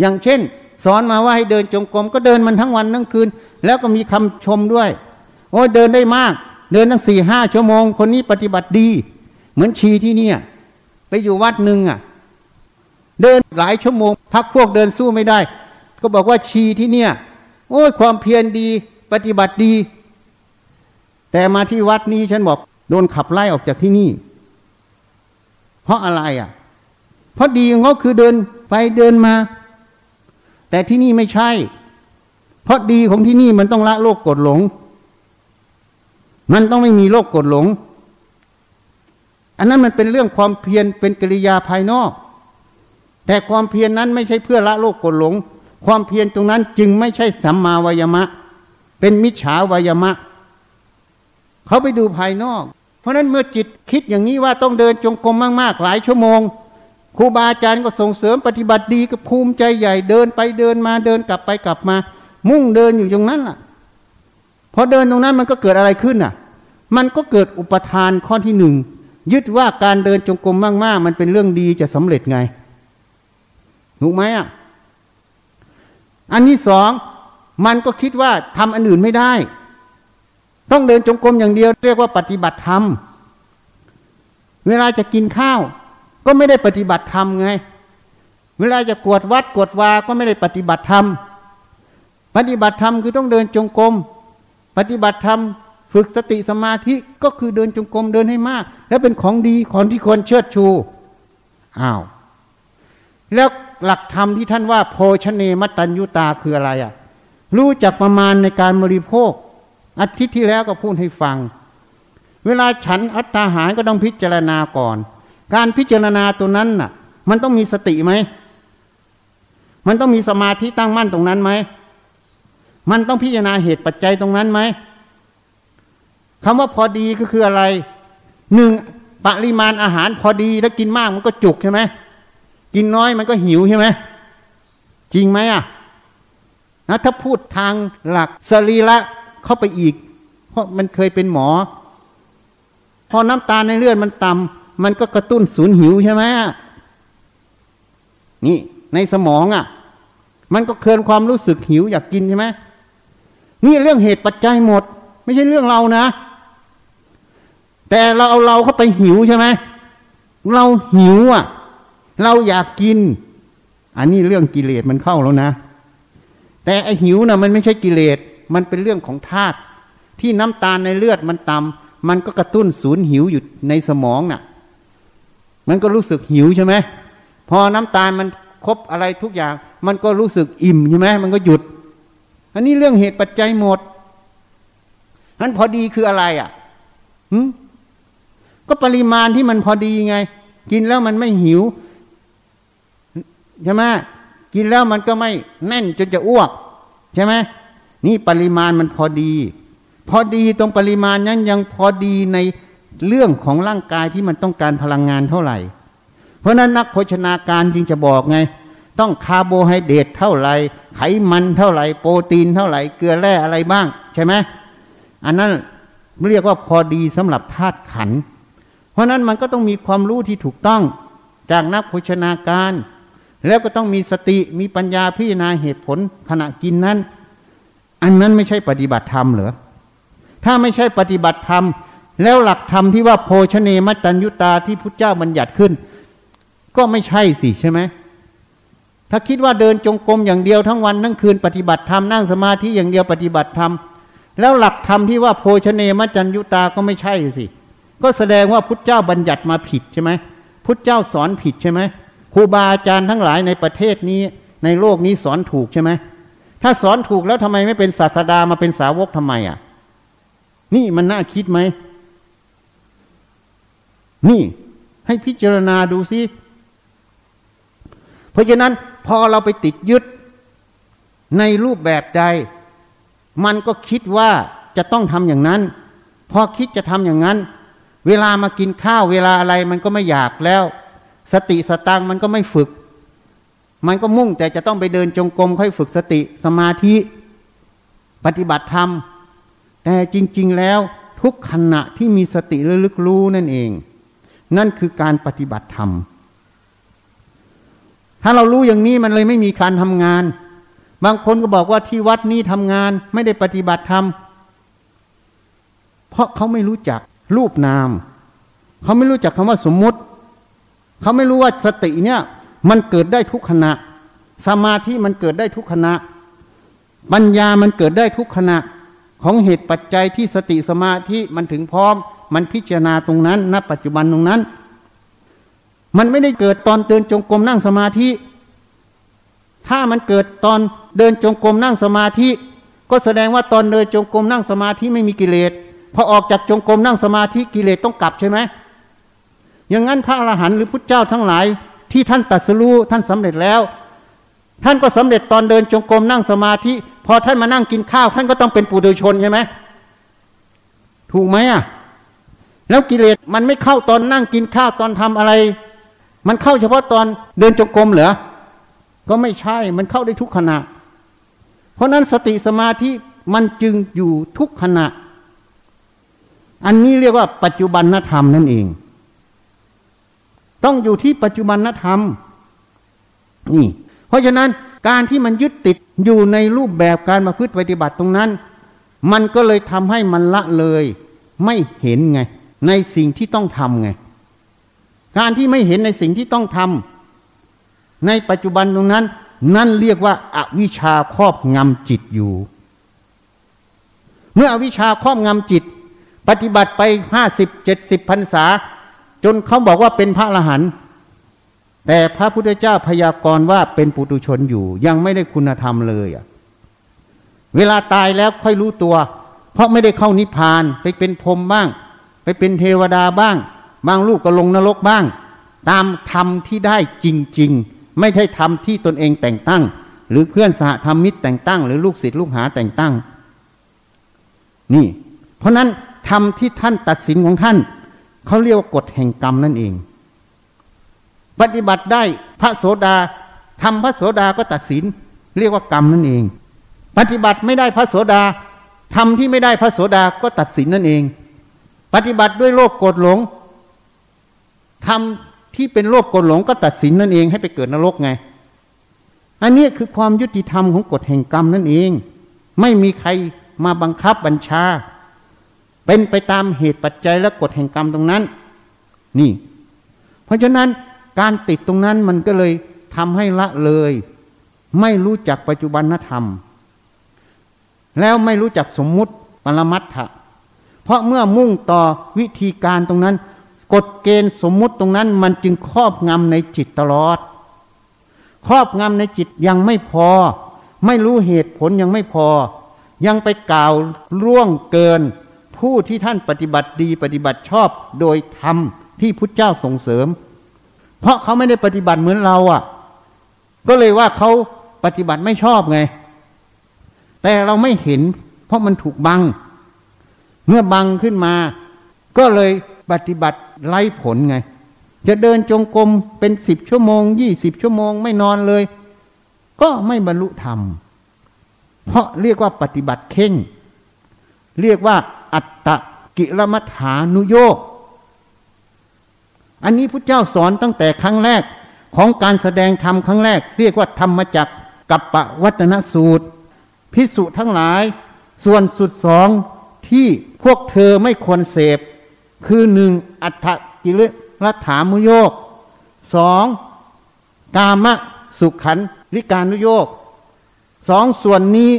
อย่างเช่น สอนมาว่าให้เดินจงกรมก็เดินมันทั้งวันทั้งคืน แล้วก็มีคำชมด้วย โอ้เดินได้มาก เดินตั้งสี่ห้าชั่วโมง คนนี้ปฏิบัติดี เหมือนชีที่เนี่ย ไปอยู่วัดหนึ่งอะ เดินหลายชั่วโมง พักพวกเดินสู้ไม่ได้ ก็บอกว่าชีที่เนี่ย โอ้ยความเพียรดี ปฏิบัติดี แต่มาที่วัดนี้ฉันบอก โดนขับไล่ออกจากที่นี่ เพราะอะไรอะ เพราะดีของเขาคือเดินไปเดินมา แต่ที่นี่ไม่ใช่ เพราะดีของที่นี่มันต้องละโลกกดหลง มันต้องไม่มีโลกกดหลง อันนั้นมันเป็นเรื่องความเพียรเป็นกิริยาภายนอก แต่ความเพียรนนั้นไม่ใช่เพื่อละโลกกดหลง ความเพียรตรงนั้นจึงไม่ใช่สัมมาวายมะ เป็นมิจฉาวายมะ เขาไปดูภายนอก เพราะนั้นเมื่อจิตคิดอย่างนี้ว่าต้องเดินจงกรมมาก ๆ หลายชั่วโมงครูบาอาจารย์ก็ส่งเสริมปฏิบัติดีก็ภูมิใจใหญ่เดินไปเดินมาเดินกลับไปกลับมา มุ่งเดินอยู่ตรงนั้นล่ะพอเดินตรงนั้นมันก็เกิดอะไรขึ้นอะ มันก็เกิดอุปทานข้อที่หนึ่งยึดว่าการเดินจงกรมมากๆ มันเป็นเรื่องดีจะสำเร็จไงถูกไหมอะอันที่สองมันก็คิดว่าทำอันอื่นไม่ได้ ต้องเดินจงกรมอย่างเดียว เรียกว่าปฏิบัติธรรม เวลาจะกินข้าว ก็ไม่ได้ปฏิบัติธรรมไง เวลาจะกวดวัดกวดวา ก็ไม่ได้ปฏิบัติธรรม ปฏิบัติธรรมคือต้องเดินจงกรม ปฏิบัติธรรมฝึกสติสมาธิก็คือเดินจงกรมเดินให้มาก และเป็นของดีของที่ควรเชิดชู อ้าว แล้วหลักธรรมที่ท่านว่าโพชเนมตัญยุตาคืออะไรอะ รู้จักประมาณในการบริโภค อาทิตย์ที่แล้วก็พูดให้ฟัง เวลาฉันอัตตาหารก็ต้องพิจารณาก่อน การพิจารณาตัวนั้นน่ะ มันต้องมีสติไหม มันต้องมีสมาธิตั้งมั่นตรงนั้นไหม มันต้องพิจารณาเหตุปัจจัยตรงนั้นไหมคำว่าพอดีก็คืออะไรหนึ่งปริมาณอาหารพอดีแล้วกินมากมันก็จุกใช่ไหมกินน้อยมันก็หิวใช่ไหมจริงไหมอะนะถ้าพูดทางหลักสรีระ เข้าไปอีก เพราะมันเคยเป็นหมอ พอน้ำตาลในเลือดมันต่ำมันก็กระตุ้นศูนย์หิวใช่ไหมนี่ ในสมองอะ่ะ มันก็เคลื่อนความรู้สึกหิวอยากกินใช่ไหมนี่เรื่องเหตุปัจจัยหมด ไม่ใช่เรื่องเรานะ แต่เราเอาเราเข้าไปหิวใช่ไหมเราหิวอะ เราอยากกิน อันนี้เรื่องกิเลสมันเข้าแล้วนะ แต่ไอหิวนะ่ะ มันไม่ใช่กิเลส มันเป็นเรื่องของธาตุที่น้ำตาลในเลือดมันต่ำมันก็กระตุ้นศูนย์หิวอยู่ในสมองน่ะ มันก็รู้สึกหิวใช่ไหมพอน้ำตาลมันครบอะไรทุกอย่าง มันก็รู้สึกอิ่มใช่ไหมมันก็หยุด อันนี้เรื่องเหตุปัจจัยหมดนั้นพอดีคืออะไรอะหืก็ปริมาณที่มันพอดีไง กินแล้วมันไม่หิวใช่ไหมกินแล้วมันก็ไม่แน่นจนจะอ้วก ใช่ไหม นี่ปริมาณมันพอดี พอดีตรงปริมาณนั้นยังพอดีในเรื่องของร่างกายที่มันต้องการพลังงานเท่าไหร่ เพราะนั้นนักโภชนาการจึงจะบอกไง ต้องคาร์โบไฮเดรตเท่าไหร่ ไขมันเท่าไหร่ โปรตีนเท่าไหร่ เกลือแร่อะไรบ้าง ใช่ไหมอันนั้นเรียกว่าพอดีสำหรับธาตุขัน เพราะนั้นมันก็ต้องมีความรู้ที่ถูกต้องจากนักโภชนาการ แล้วก็ต้องมีสติมีปัญญาพิจารณาเหตุผลขณะกินนั้น อันนั้นไม่ใช่ปฏิบัติธรรมเหรอถ้าไม่ใช่ปฏิบัติธรรม แล้วหลักธรรมที่ว่าโภชเนมัตัญยุตาที่พุทธเจ้าบัญญัติขึ้น ก็ไม่ใช่สิใช่ไหมถ้าคิดว่าเดินจงกรมอย่างเดียวทั้งวันทั้งคืนปฏิบัติธรรมนั่งสมาธิอย่างเดียวปฏิบัติธรรมแล้วหลักธรรมที่ว่าโภชเนมัจจัญยุตาก็ไม่ใช่สิ ก็แสดงว่าพุทธเจ้าบัญญัติมาผิดใช่ไหมพุทธเจ้าสอนผิดใช่ไหมครูบาอาจารย์ทั้งหลายในประเทศนี้ในโลกนี้สอนถูกใช่ไหม ถ้าสอนถูกแล้วทำไมไม่เป็นศาสดามาเป็นสาวกทำไมอะ นี่มันน่าคิดไหม นี่ ให้พิจารณาดูซิเพราะฉะนั้นพอเราไปติดยึดในรูปแบบใด มันก็คิดว่าจะต้องทำอย่างนั้น พอคิดจะทำอย่างนั้น เวลามากินข้าวเวลาอะไรมันก็ไม่อยากแล้ว สติสตังมันก็ไม่ฝึก มันก็มุ่งแต่จะต้องไปเดินจงกรมค่อยฝึกสติสมาธิปฏิบัติธรรม แต่จริง ๆ แล้วทุกขณะที่มีสติระลึกรู้นั่นเอง นั่นคือการปฏิบัติธรรม ถ้าเรารู้อย่างนี้มันเลยไม่มีการทำงาน บางคนก็บอกว่าที่วัดนี้ทำงานไม่ได้ปฏิบัติธรรม เพราะเขาไม่รู้จักรูปนาม เขาไม่รู้จักคำว่าสมมุติ เขาไม่รู้ว่าสติเนี่ย มันเกิดได้ทุกขณะ สมาธิมันเกิดได้ทุกขณะ ปัญญามันเกิดได้ทุกขณะ ของเหตุปัจจัยที่สติสมาธิมันถึงพร้อม มันพิจารณาตรงนั้นณปัจจุบันตรงนั้น มันไม่ได้เกิดตอนเดินจงกรมนั่งสมาธิ ถ้ามันเกิดตอนเดินจงกรมนั่งสมาธิ ก็แสดงว่าตอนเดินจงกรมนั่งสมาธิไม่มีกิเลสพอออกจากจงกรมนั่งสมาธิกิเลสต้องกลับใช่ไหมอย่างนั้นพระอรหันต์หรือพุทธเจ้าทั้งหลาย ที่ท่านตัดสู้ท่านสำเร็จแล้ว ท่านก็สำเร็จตอนเดินจงกรมนั่งสมาธิ พอท่านมานั่งกินข้าว ท่านก็ต้องเป็นปุถุชนใช่ไหมถูกไหมอะแล้วกิเลสมันไม่เข้าตอนนั่งกินข้าวตอนทำอะไร มันเข้าเฉพาะตอนเดินจงกรมเหรอก็ไม่ใช่มันเข้าได้ทุกขณะ เพราะนั้นสติสมาธิมันจึงอยู่ทุกขณะ อันนี้เรียกว่าปัจจุบันธรรมนั่นเอง ต้องอยู่ที่ปัจจุบันธรรม นี่ เพราะฉะนั้นการที่มันยึดติดอยู่ในรูปแบบการมาพฤติปฏิบัติตรงนั้น มันก็เลยทำให้มันละเลย ไม่เห็นไง ในสิ่งที่ต้องทำไง การที่ไม่เห็นในสิ่งที่ต้องทำในปัจจุบันตรงนั้น นั่นเรียกว่าอาวิชชาครอบงำจิตอยู่ เมื่ออวิชชาครอบงำจิต ปฏิบัติไปห้าสิบเจ็ดสิบพรรษา จนเขาบอกว่าเป็นพระอรหันต์แต่พระพุทธเจ้าพยากรณ์ว่าเป็นปุตุชนอยู่ ยังไม่ได้คุณธรรมเลยอะเวลาตายแล้วค่อยรู้ตัว เพราะไม่ได้เข้านิพพานไปเป็นพรหมบ้าง ไปเป็นเทวดาบ้าง บางลูกก็ลงนรกบ้าง ตามธรรมที่ได้จริง ๆ ไม่ใช่ธรรมที่ตนเองแต่งตั้ง หรือเพื่อนสหธรรมมิตรแต่งตั้ง หรือลูกศิษย์ลูกหาแต่งตั้ง นี่ เพราะนั้นธรรมที่ท่านตัดสินของท่าน เขาเรียกว่ากฎแห่งกรรมนั่นเอง ปฏิบัติได้พระโสดาทำพระโสดาก็ตัดสิน เรียกว่ากรรมนั่นเอง ปฏิบัติไม่ได้พระโสดาทำที่ไม่ได้พระโสดาก็ตัดสินนั่นเอง ปฏิบัติด้วยโลกโกรธหลงทำที่เป็นโลกโกรธหลงก็ตัดสินนั่นเองให้ไปเกิดนรกไง อันนี้คือความยุติธรรมของกฎแห่งกรรมนั่นเอง ไม่มีใครมาบังคับบัญชา เป็นไปตามเหตุปัจจัยและกฎแห่งกรรมตรงนั้น นี่ เพราะฉะนั้นการติดตรงนั้นมันก็เลยทำให้ละเลย ไม่รู้จักปัจจุบันธรรม แล้วไม่รู้จักสมมุติปรมัตถะเพราะเมื่อมุ่งต่อวิธีการตรงนั้น กฎเกณฑ์สมมุติตรงนั้น มันจึงครอบงำในจิตตลอด ครอบงำในจิตยังไม่พอ ไม่รู้เหตุผลยังไม่พอ ยังไปกล่าวร่วงเกิน ผู้ที่ท่านปฏิบัติดีปฏิบัติชอบโดยธรรมที่พุทธเจ้าส่งเสริม เพราะเขาไม่ได้ปฏิบัติเหมือนเราอะ ก็เลยว่าเขาปฏิบัติไม่ชอบไง แต่เราไม่เห็น เพราะมันถูกบัง เมื่อบังขึ้นมา ก็เลยปฏิบัติไร้ผลไง จะเดินจงกรมเป็นสิบชั่วโมงยี่สิบชั่วโมงไม่นอนเลย ก็ไม่บรรลุธรรม เพราะเรียกว่าปฏิบัติเข่ง เรียกว่า อัตตะกิรมัฐานุโยกอันนี้พระเจ้าสอนตั้งแต่ครั้งแรกของการแสดงธรรมครั้งแรก เรียกว่าธรรมจักกับปะวัตนสูตร พิสุทั้งหลาย ส่วนสุดสองที่พวกเธอไม่ควรเสพ คือหนึ่งอัฏฐกิเลรัฐามุโยกสองกามะสุขขันริการนุโยกสองส่วนนี้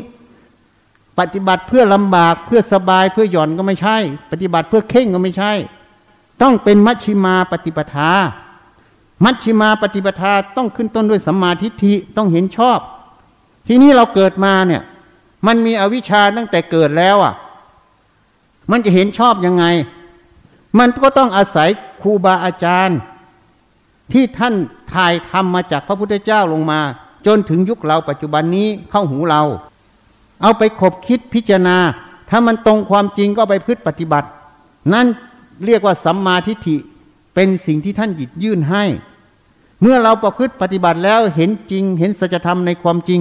ปฏิบัติเพื่อลำบากเพื่อสบายเพื่อหย่อนก็ไม่ใช่ ปฏิบัติเพื่อเข่งก็ไม่ใช่ ต้องเป็นมัชชิมาปฏิปทา มัชชิมาปฏิปทาต้องขึ้นต้นด้วยสัมมาทิฏฐิต้องเห็นชอบ ทีนี้เราเกิดมาเนี่ย มันมีอวิชชาตั้งแต่เกิดแล้วอะ มันจะเห็นชอบยังไง มันก็ต้องอาศัยครูบาอาจารย์ ที่ท่านถ่ายทำมาจากพระพุทธเจ้าลงมา จนถึงยุคเราปัจจุบันนี้เข้าหูเรา เอาไปขบคิดพิจารณา ถ้ามันตรงความจริงก็ไปพืชปฏิบัติ นั่นเรียกว่าสัมมาทิฏฐิเป็นสิ่งที่ท่านหยิบยื่นให้ เมื่อเราประพฤติปฏิบัติแล้วเห็นจริง เห็นสัจธรรมในความจริง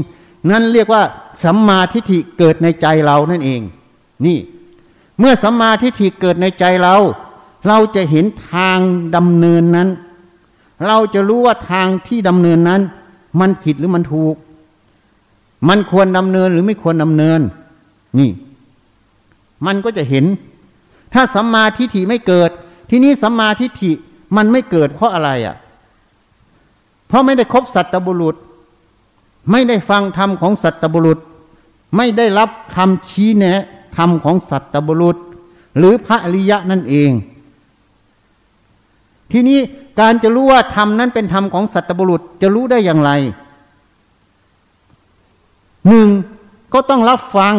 นั่นเรียกว่าสัมมาทิฏฐิเกิดในใจเรานั่นเอง นี่ เมื่อสัมมาทิฏฐิเกิดในใจเรา เราจะเห็นทางดำเนินนั้น เราจะรู้ว่าทางที่ดำเนินนั้น มันผิดหรือมันถูก มันควรดำเนินหรือไม่ควรดำเนิน นี่ มันก็จะเห็น ถ้าสัมมาทิฏฐิไม่เกิด ที่นี้สัมมาทิฏฐิมันไม่เกิดเพราะอะไรอะ เพราะไม่ได้คบสัตบุรุษ ไม่ได้ฟังธรรมของสัตบุรุษ ไม่ได้รับคำชี้แนะธรรมของสัตบุรุษ หรือพระอริยะนั่นเอง ทีนี้การจะรู้ว่าธรรมนั้นเป็นธรรมของสัตบุรุษจะรู้ได้อย่างไร หนึ่งก็ต้องรับฟัง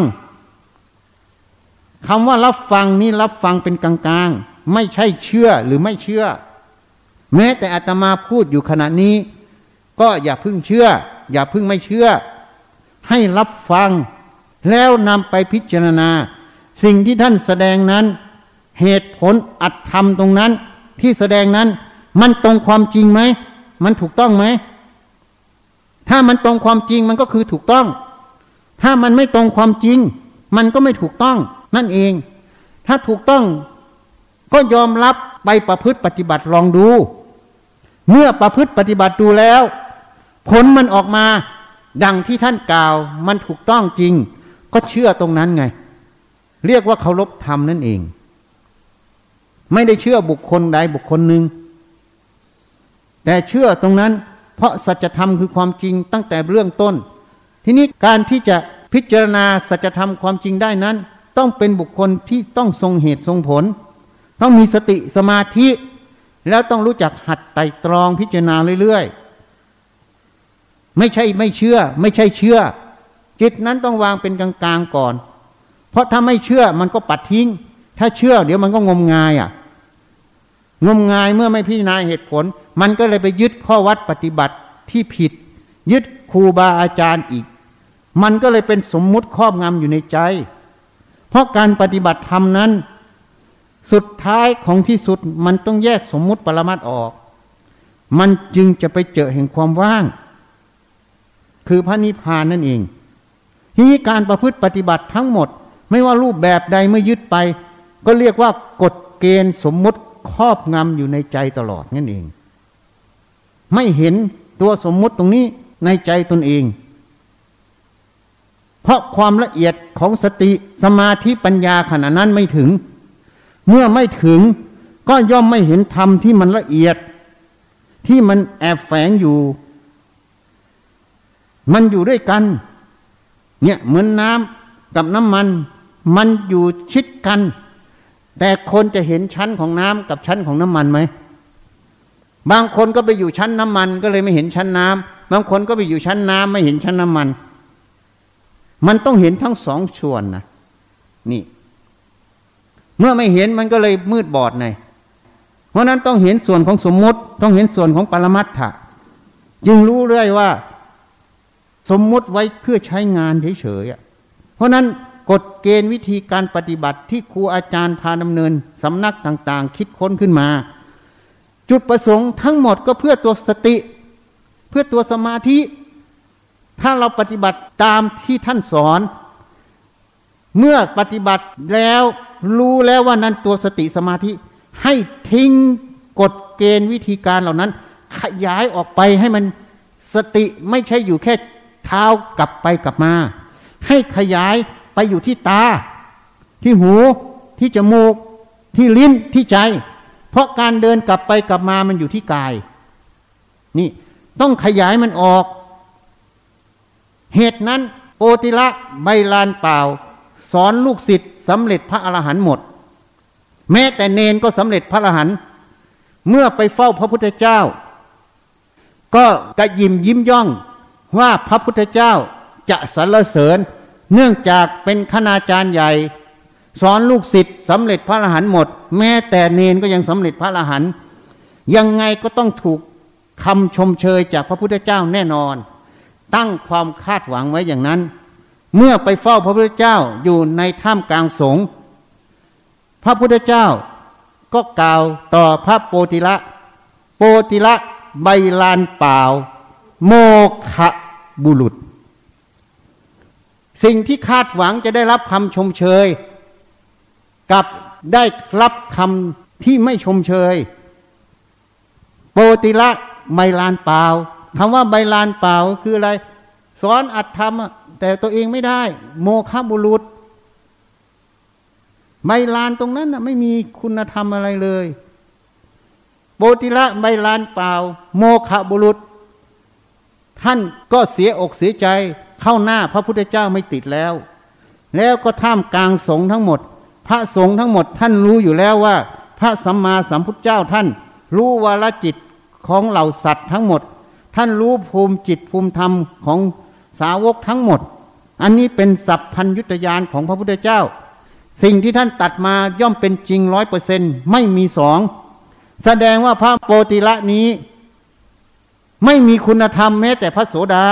คำว่ารับฟังนี้รับฟังเป็นกลางๆ ไม่ใช่เชื่อหรือไม่เชื่อ แม้แต่อาตมาพูดอยู่ขณะนี้ ก็อย่าพึ่งเชื่อ อย่าพึ่งไม่เชื่อ ให้รับฟัง แล้วนำไปพิจารณา สิ่งที่ท่านแสดงนั้น เหตุผลอัตธรรมตรงนั้น ที่แสดงนั้น มันตรงความจริงไหม มันถูกต้องไหม ถ้ามันตรงความจริงมันก็คือถูกต้อง ถ้ามันไม่ตรงความจริง มันก็ไม่ถูกต้องนั่นเอง ถ้าถูกต้องก็ยอมรับไปประพฤติปฏิบัติลองดู เมื่อประพฤติปฏิบัติดูแล้ว ผลมันออกมา ดังที่ท่านกล่าว มันถูกต้องจริง ก็เชื่อตรงนั้นไง เรียกว่าเคารพธรรมนั่นเอง ไม่ได้เชื่อบุคคลใดบุคคลหนึ่งแต่เชื่อตรงนั้น เพราะสัจธรรมคือความจริงตั้งแต่เรื่องต้น ทีนี้การที่จะพิจารณาสัจธรรมความจริงได้นั้น ต้องเป็นบุคคลที่ต้องทรงเหตุทรงผล ต้องมีสติสมาธิ แล้วต้องรู้จักหัดไต่ตรองพิจารณาเรื่อยๆ ไม่ใช่ไม่เชื่อ ไม่ใช่เชื่อ จิตนั้นต้องวางเป็นกลางๆก่อน เพราะถ้าไม่เชื่อมันก็ปัดทิ้ง ถ้าเชื่อ เดี๋ยวมันก็งมงายอะ งมงายเมื่อไม่พิจารณาเหตุผล มันก็เลยไปยึดข้อวัดปฏิบัติที่ผิด ยึดครูบาอาจารย์อีก มันก็เลยเป็นสมมุติครอบงำอยู่ในใจ เพราะการปฏิบัติธรรมนั้น สุดท้ายของที่สุดมันต้องแยกสมมุติปรมัตออก มันจึงจะไปเจอแห่งความว่าง คือพระนิพพานนั่นเอง ทีนี้การประพฤติปฏิบัติทั้งหมด ไม่ว่ารูปแบบใดเมื่อยึดไป ก็เรียกว่ากฎเกณฑ์สมมุติครอบงำอยู่ในใจตลอดนั่นเอง ไม่เห็นตัวสมมุติตรงนี้ในใจตนเอง เพราะความละเอียดของสติสมาธิปัญญาขณะนั้นไม่ถึง เมื่อไม่ถึงก็ย่อมไม่เห็นธรรมที่มันละเอียด ที่มันแอบแฝงอยู่ มันอยู่ด้วยกัน เนี่ยเหมือนน้ำกับน้ำมัน มันอยู่ชิดกัน แต่คนจะเห็นชั้นของน้ำกับชั้นของน้ำมันไหมบางคนก็ไปอยู่ชั้นน้ำมันก็เลยไม่เห็นชั้นน้ำบางคนก็ไปอยู่ชั้นน้ำไม่เห็นชั้นน้ำมัน มันต้องเห็นทั้งสองส่วนนะนี่ เมื่อไม่เห็นมันก็เลยมืดบอดไงเพราะนั้นต้องเห็นส่วนของสมมุติ ต้องเห็นส่วนของปรมัตถะจึงรู้เรื่อยว่า สมมุติไว้เพื่อใช้งานเฉยๆเพราะนั้นกฎเกณฑ์วิธีการปฏิบัติที่ครูอาจารย์พาดำเนินสำนักต่าง ๆ คิดค้นขึ้นมา จุดประสงค์ทั้งหมดก็เพื่อตัวสติ เพื่อตัวสมาธิ ถ้าเราปฏิบัติตามที่ท่านสอน เมื่อปฏิบัติแล้วรู้แล้วว่านั้นตัวสติสมาธิ ให้ทิ้งกฎเกณฑ์วิธีการเหล่านั้น ขยายออกไปให้มันสติไม่ใช่อยู่แค่เท้ากลับไปกลับมา ให้ขยายไปอยู่ที่ตา ที่หูที่จมูก ที่ลิ้นที่ใจ เพราะการเดินกลับไปกลับมามันอยู่ที่กาย นี่ต้องขยายมันออก เหตุนั้นโอติละใบลานเปล่า สอนลูกศิษย์สำเร็จพระอรหันต์หมด แม้แต่เนนก็สำเร็จพระอรหันต์เมื่อไปเฝ้าพระพุทธเจ้า ก็กระยิมยิ้มย่องว่าพระพุทธเจ้าจะสรรเสริญ เนื่องจากเป็นคณาจารย์ใหญ่ สอนลูกศิษย์สำเร็จพระอรหันต์หมด แม้แต่เนนก็ยังสำเร็จพระอรหันต์ยังไงก็ต้องถูกคำชมเชยจากพระพุทธเจ้าแน่นอน ตั้งความคาดหวังไว้อย่างนั้น เมื่อไปเฝ้าพระพุทธเจ้าอยู่ในถ้ำกลางสงพระพุทธเจ้าก็กล่าวต่อพระโปติละ โปติละใบลานเปล่า โมขะบุรุษ สิ่งที่คาดหวังจะได้รับคำชมเชย กับได้รับคำที่ไม่ชมเชย โปติละใบลานเปล่า คำว่าใบลานเปล่าคืออะไร สอนอัตธรรมแต่ตัวเองไม่ได้ โมฆะบุรุษ ใบลานตรงนั้นนะไม่มีคุณธรรมอะไรเลยโบติละใบลานเปล่า โมฆะบุรุษ ท่านก็เสียอกเสียใจเข้าหน้าพระพุทธเจ้าไม่ติดแล้ว แล้วก็ท่ามกลางสงฆ์ทั้งหมด พระสงฆ์ทั้งหมดท่านรู้อยู่แล้วว่า พระสัมมาสัมพุทธเจ้าท่าน รู้วาลจิตของเหล่าสัตว์ทั้งหมด ท่านรู้ภูมิจิตภูมิธรรมของสาวกทั้งหมด อันนี้เป็นสัพพัญยุตยานของพระพุทธเจ้า สิ่งที่ท่านตัดมาย่อมเป็นจริงร้อยเปอร์เซนไม่มีสอง แสดงว่าพระโปติละนี้ ไม่มีคุณธรรมแม้แต่พระโสดา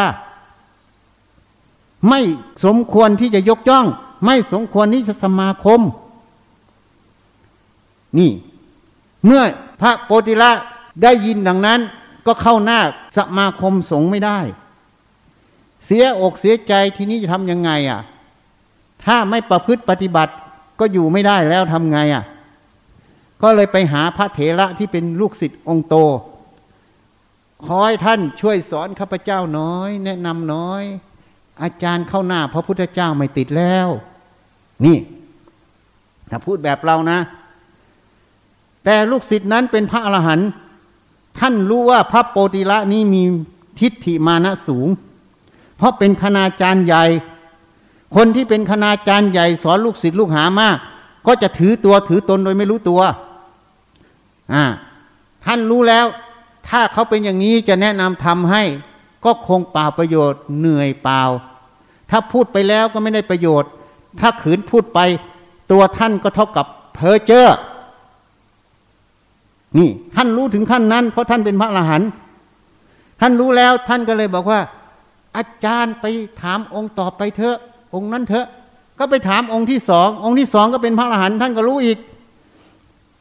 ไม่สมควรที่จะยกย่อง ไม่สมควรที่จะสมาคม นี่ เมื่อพระโปติละได้ยินดังนั้น ก็เข้าหน้าสมาคมสงฆ์ไม่ได้ เสียอกเสียใจทีนี้จะทำยังไงอะ ถ้าไม่ประพฤติปฏิบัติก็อยู่ไม่ได้แล้วทำไงอะ ก็เลยไปหาพระเถระที่เป็นลูกศิษย์องค์โต ขอให้ท่านช่วยสอนข้าพเจ้าน้อย แนะนำน้อย อาจารย์เข้าหน้า พระพุทธเจ้าไม่ติดแล้ว นี่ ถ้าพูดแบบเรานะ แต่ลูกศิษย์นั้นเป็นพระอรหันต์ ท่านรู้ว่าพระโปติละนี้มีทิฏฐิมานะสูง เพราะเป็นคณาจารย์ใหญ่ คนที่เป็นคณาจารย์ใหญ่ สอนลูกศิษย์ลูกหามาก ก็จะถือตัวถือตนโดยไม่รู้ตัว อ่า ท่านรู้แล้ว ถ้าเขาเป็นอย่างนี้จะแนะนำทำให้ ก็คงเปล่าประโยชน์เหนื่อยเปล่า ถ้าพูดไปแล้วก็ไม่ได้ประโยชน์ ถ้าขืนพูดไป ตัวท่านก็เท่ากับเพอเจอ นี่ท่านรู้ถึงขั้นนั้น เพราะท่านเป็นพระอรหันต์ท่านรู้แล้วท่านก็เลยบอกว่า อาจารย์ไปถามองค์ต่อไปเถอะ องค์นั้นเถอะ ก็ไปถามองค์ที่สององค์ที่สองก็เป็นพระอรหันต์ท่านก็รู้อีก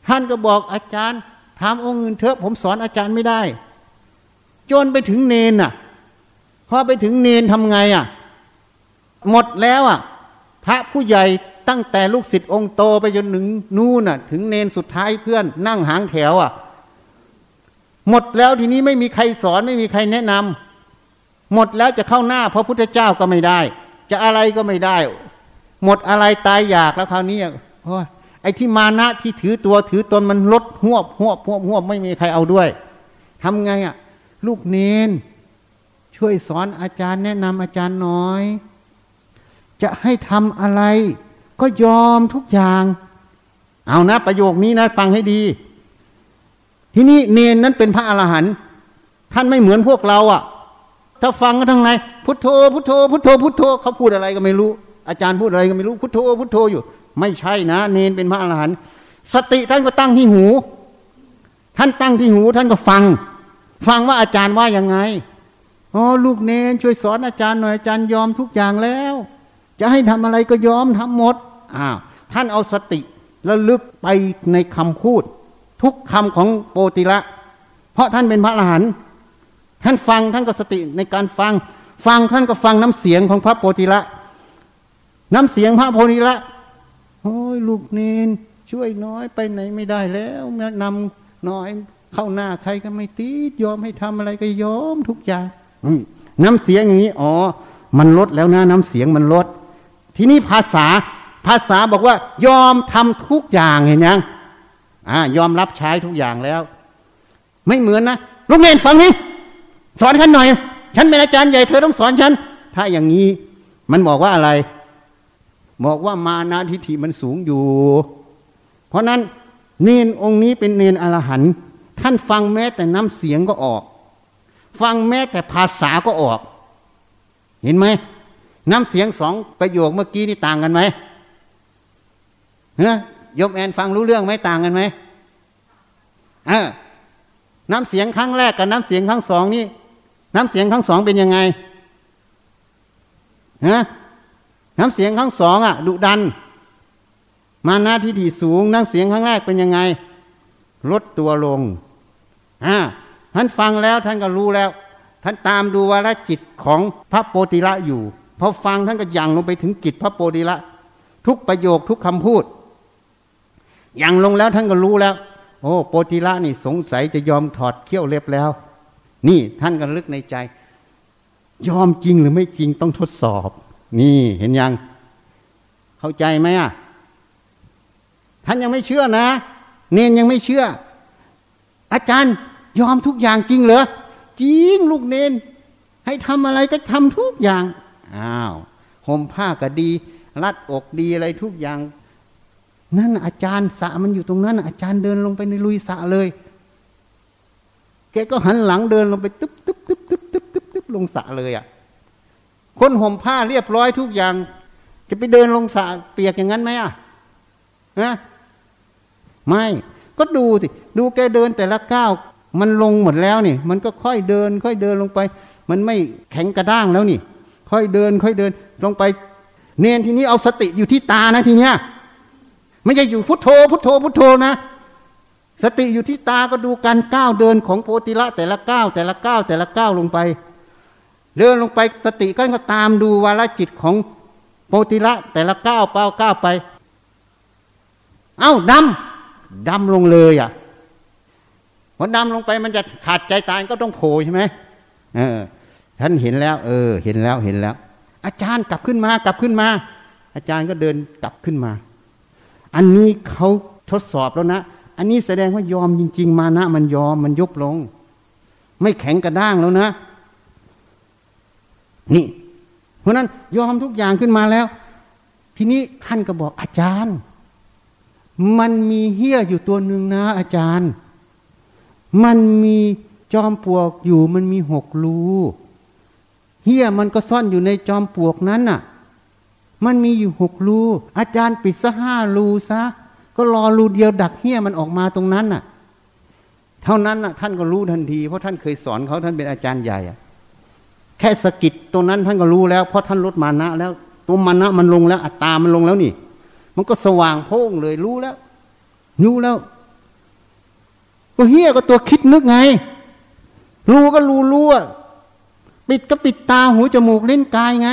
ท่านก็บอกอาจารย์ ถามองค์อื่นเถอะ ผมสอนอาจารย์ไม่ได้ จนไปถึงเนนน่ะพอไปถึงเนนทำไงอะ หมดแล้วอะ พระผู้ใหญ่ ตั้งแต่ลูกศิษย์องค์โตไปจนถึงนู่นน่ะ ถึงเนนสุดท้ายเพื่อน นั่งหางแถวอะ หมดแล้วทีนี้ไม่มีใครสอนไม่มีใครแนะนำหมดแล้วจะเข้าหน้าพระพุทธเจ้าก็ไม่ได้ จะอะไรก็ไม่ได้ หมดอะไรตายอยากแล้วคราวนี้โอ้ยไอ้ที่มานะที่ถือตัวถือตนมันลดหวบหวบหวบหวบไม่มีใครเอาด้วยทำไงอะ ลูกเนน ช่วยสอนอาจารย์แนะนำอาจารย์น้อย จะให้ทำอะไร ก็ยอมทุกอย่าง เอานะ ประโยคนี้นะ ฟังให้ดี ที่นี่เนนนั้นเป็นพระอรหันต์ท่านไม่เหมือนพวกเราอะ ถ้าฟังก็ทั้งไงพุทโธพุทโธพุทโธพุทโธเขาพูดอะไรก็ไม่รู้ อาจารย์พูดอะไรก็ไม่รู้พุทโธพุทโธอยู่ ไม่ใช่นะ เนนเป็นพระอรหันต์สติท่านก็ตั้งที่หู ท่านตั้งที่หู ท่านก็ฟัง ฟังว่าอาจารย์ว่ายังไงอ๋อลูกเนนช่วยสอนอาจารย์หน่อยอาจารย์ยอมทุกอย่างแล้ว จะให้ทำอะไรก็ยอมทำหมด อ้าวท่านเอาสติแล้วลึกไปในคำพูด ทุกคำของโปติละ เพราะท่านเป็นพระอรหันต์ท่านฟังท่านก็สติในการฟัง ฟังท่านก็ฟังน้ำเสียงของพระโปติละ น้ำเสียงพระโพธิละโอ้ยลูกเนนช่วยน้อยไปไหนไม่ได้แล้วนำน้อยเข้าหน้าใครก็ไม่ตีดยอมให้ทำอะไรก็ยอมทุกอย่างน้ำเสียงอย่างนี้อ๋อ มันลดแล้วนะน้ำเสียงมันลด ทีนี้ภาษา ภาษาบอกว่ายอมทำทุกอย่างเห็นยังอ่ายอมรับใช้ทุกอย่างแล้ว ไม่เหมือนนะลูกเนนฟังนี่สอนฉันหน่อย ฉันเป็นอาจารย์ใหญ่เธอต้องสอนฉัน ถ้าอย่างนี้มันบอกว่าอะไร บอกว่ามานาทิฐิมันสูงอยู่ เพราะนั้นเนนองค์นี้เป็นเนนอรหันต์ท่านฟังแม้แต่น้ำเสียงก็ออก ฟังแม้แต่ภาษาก็ออก เห็นไหมน้ำเสียงสองประโยคเมื่อกี้นี่ต่างกันไหม เฮ้ยยมแอนฟังรู้เรื่องไหมต่างกันไหมเออน้ำเสียงครั้งแรกกับน้ำเสียงครั้งสองนี่น้ำเสียงครั้งสองเป็นยังไงฮะน้ำเสียงครั้งสองอะดุดัน มาหน้าที่ถี่สูงน้ำเสียงครั้งแรกเป็นยังไง ลดตัวลงอ่าท่านฟังแล้วท่านก็รู้แล้ว ท่านตามดูวาระจิตของพระโปติละอยู่พอฟังท่านก็ยังลงไปถึงจิตพระโปติละ ทุกประโยคทุกคำพูด อยังลงแล้วท่านก็รู้แล้ว โอ้โปติละนี่สงสัยจะยอมถอดเขี้ยวเล็บแล้ว นี่ท่านก็ลึกในใจ ยอมจริงหรือไม่จริงต้องทดสอบ นี่เห็นยัง เข้าใจไหมอะท่านยังไม่เชื่อนะ เนนยังไม่เชื่อ อาจารย์ยอมทุกอย่างจริงเหรอจริงลูกเนน ให้ทำอะไรก็ทำทุกอย่างอ้าวห่มผ้าก็ดี รัดอกดีอะไรทุกอย่าง นั่นอาจารย์สะมันอยู่ตรงนั้น อาจารย์เดินลงไปในลุยสะเลย แกก็หันหลังเดินลงไปตึ๊บตึ๊บตึ๊บตึ๊บตึ๊บตึ๊บตึ๊บลงสะเลยอะ คนห่มผ้าเรียบร้อยทุกอย่าง จะไปเดินลงสะเปียกอย่างนั้นไหมอะนะไม่ก็ดูสิดูแกเดินแต่ละก้าวมันลงหมดแล้วนี่ มันก็ค่อยเดิน ค่อยเดินลงไป มันไม่แข็งกระด้างแล้วนี่ ค่อยเดิน ค่อยเดินลงไป เนนทีนี้เอาสติอยู่ที่ตานะทีเนี้ย ไม่ใช่อยู่พุทโธ พุทโธ พุทโธนะ สติอยู่ที่ตาก็ดูการก้าวเดินของโพธิละแต่ละก้าวแต่ละก้าวแต่ละก้าวลงไป เดินลงไปสติก็ก็ตามดูวาลจิตของโพธิละแต่ละก้าวเป้าก้าวไป เอ้าดำดำลงเลยอะพอดำลงไปมันจะขาดใจตายก็ต้องโผล่ใช่ไหมเออท่านเห็นแล้ว เออ เห็นแล้วเห็นแล้ว อาจารย์กลับขึ้นมากลับขึ้นมา อาจารย์ก็เดินกลับขึ้นมา อันนี้เขาทดสอบแล้วนะ อันนี้แสดงว่ายอมจริง ๆ มานะ มันยอมมันยุบลง ไม่แข็งกระด้างแล้วนะ นี่ เพราะนั้นยอมทุกอย่างขึ้นมาแล้ว ทีนี้ท่านก็บอกอาจารย์ มันมีเฮี้ยอยู่ตัวหนึ่งนะ อาจารย์ มันมีจอมปลวกอยู่มันมีหกรูเฮี้ยมันก็ซ่อนอยู่ในจอมปลวกนั้นน่ะ มันมีอยู่หกรูอาจารย์ปิดซะห้ารูซะก็รอรูเดียวดักเฮี้ยมันออกมาตรงนั้นน่ะ เท่านั้นน่ะ ท่านก็รู้ทันที เพราะท่านเคยสอนเขาท่านเป็นอาจารย์ใหญ่อะแค่สกิดตรงนั้นท่านก็รู้แล้วเพราะท่านลดมานะ แล้วตัวมานะมันลงแล้ว อัตตามันลงแล้วนี่ มันก็สว่างโพ่งเลยรู้แล้วรู้แล้วก็เฮี้ยก็ตัวคิดนึกไง รู้ก็รู้รู้ปิดก็ปิดตาหูจมูกลิ้นกายไง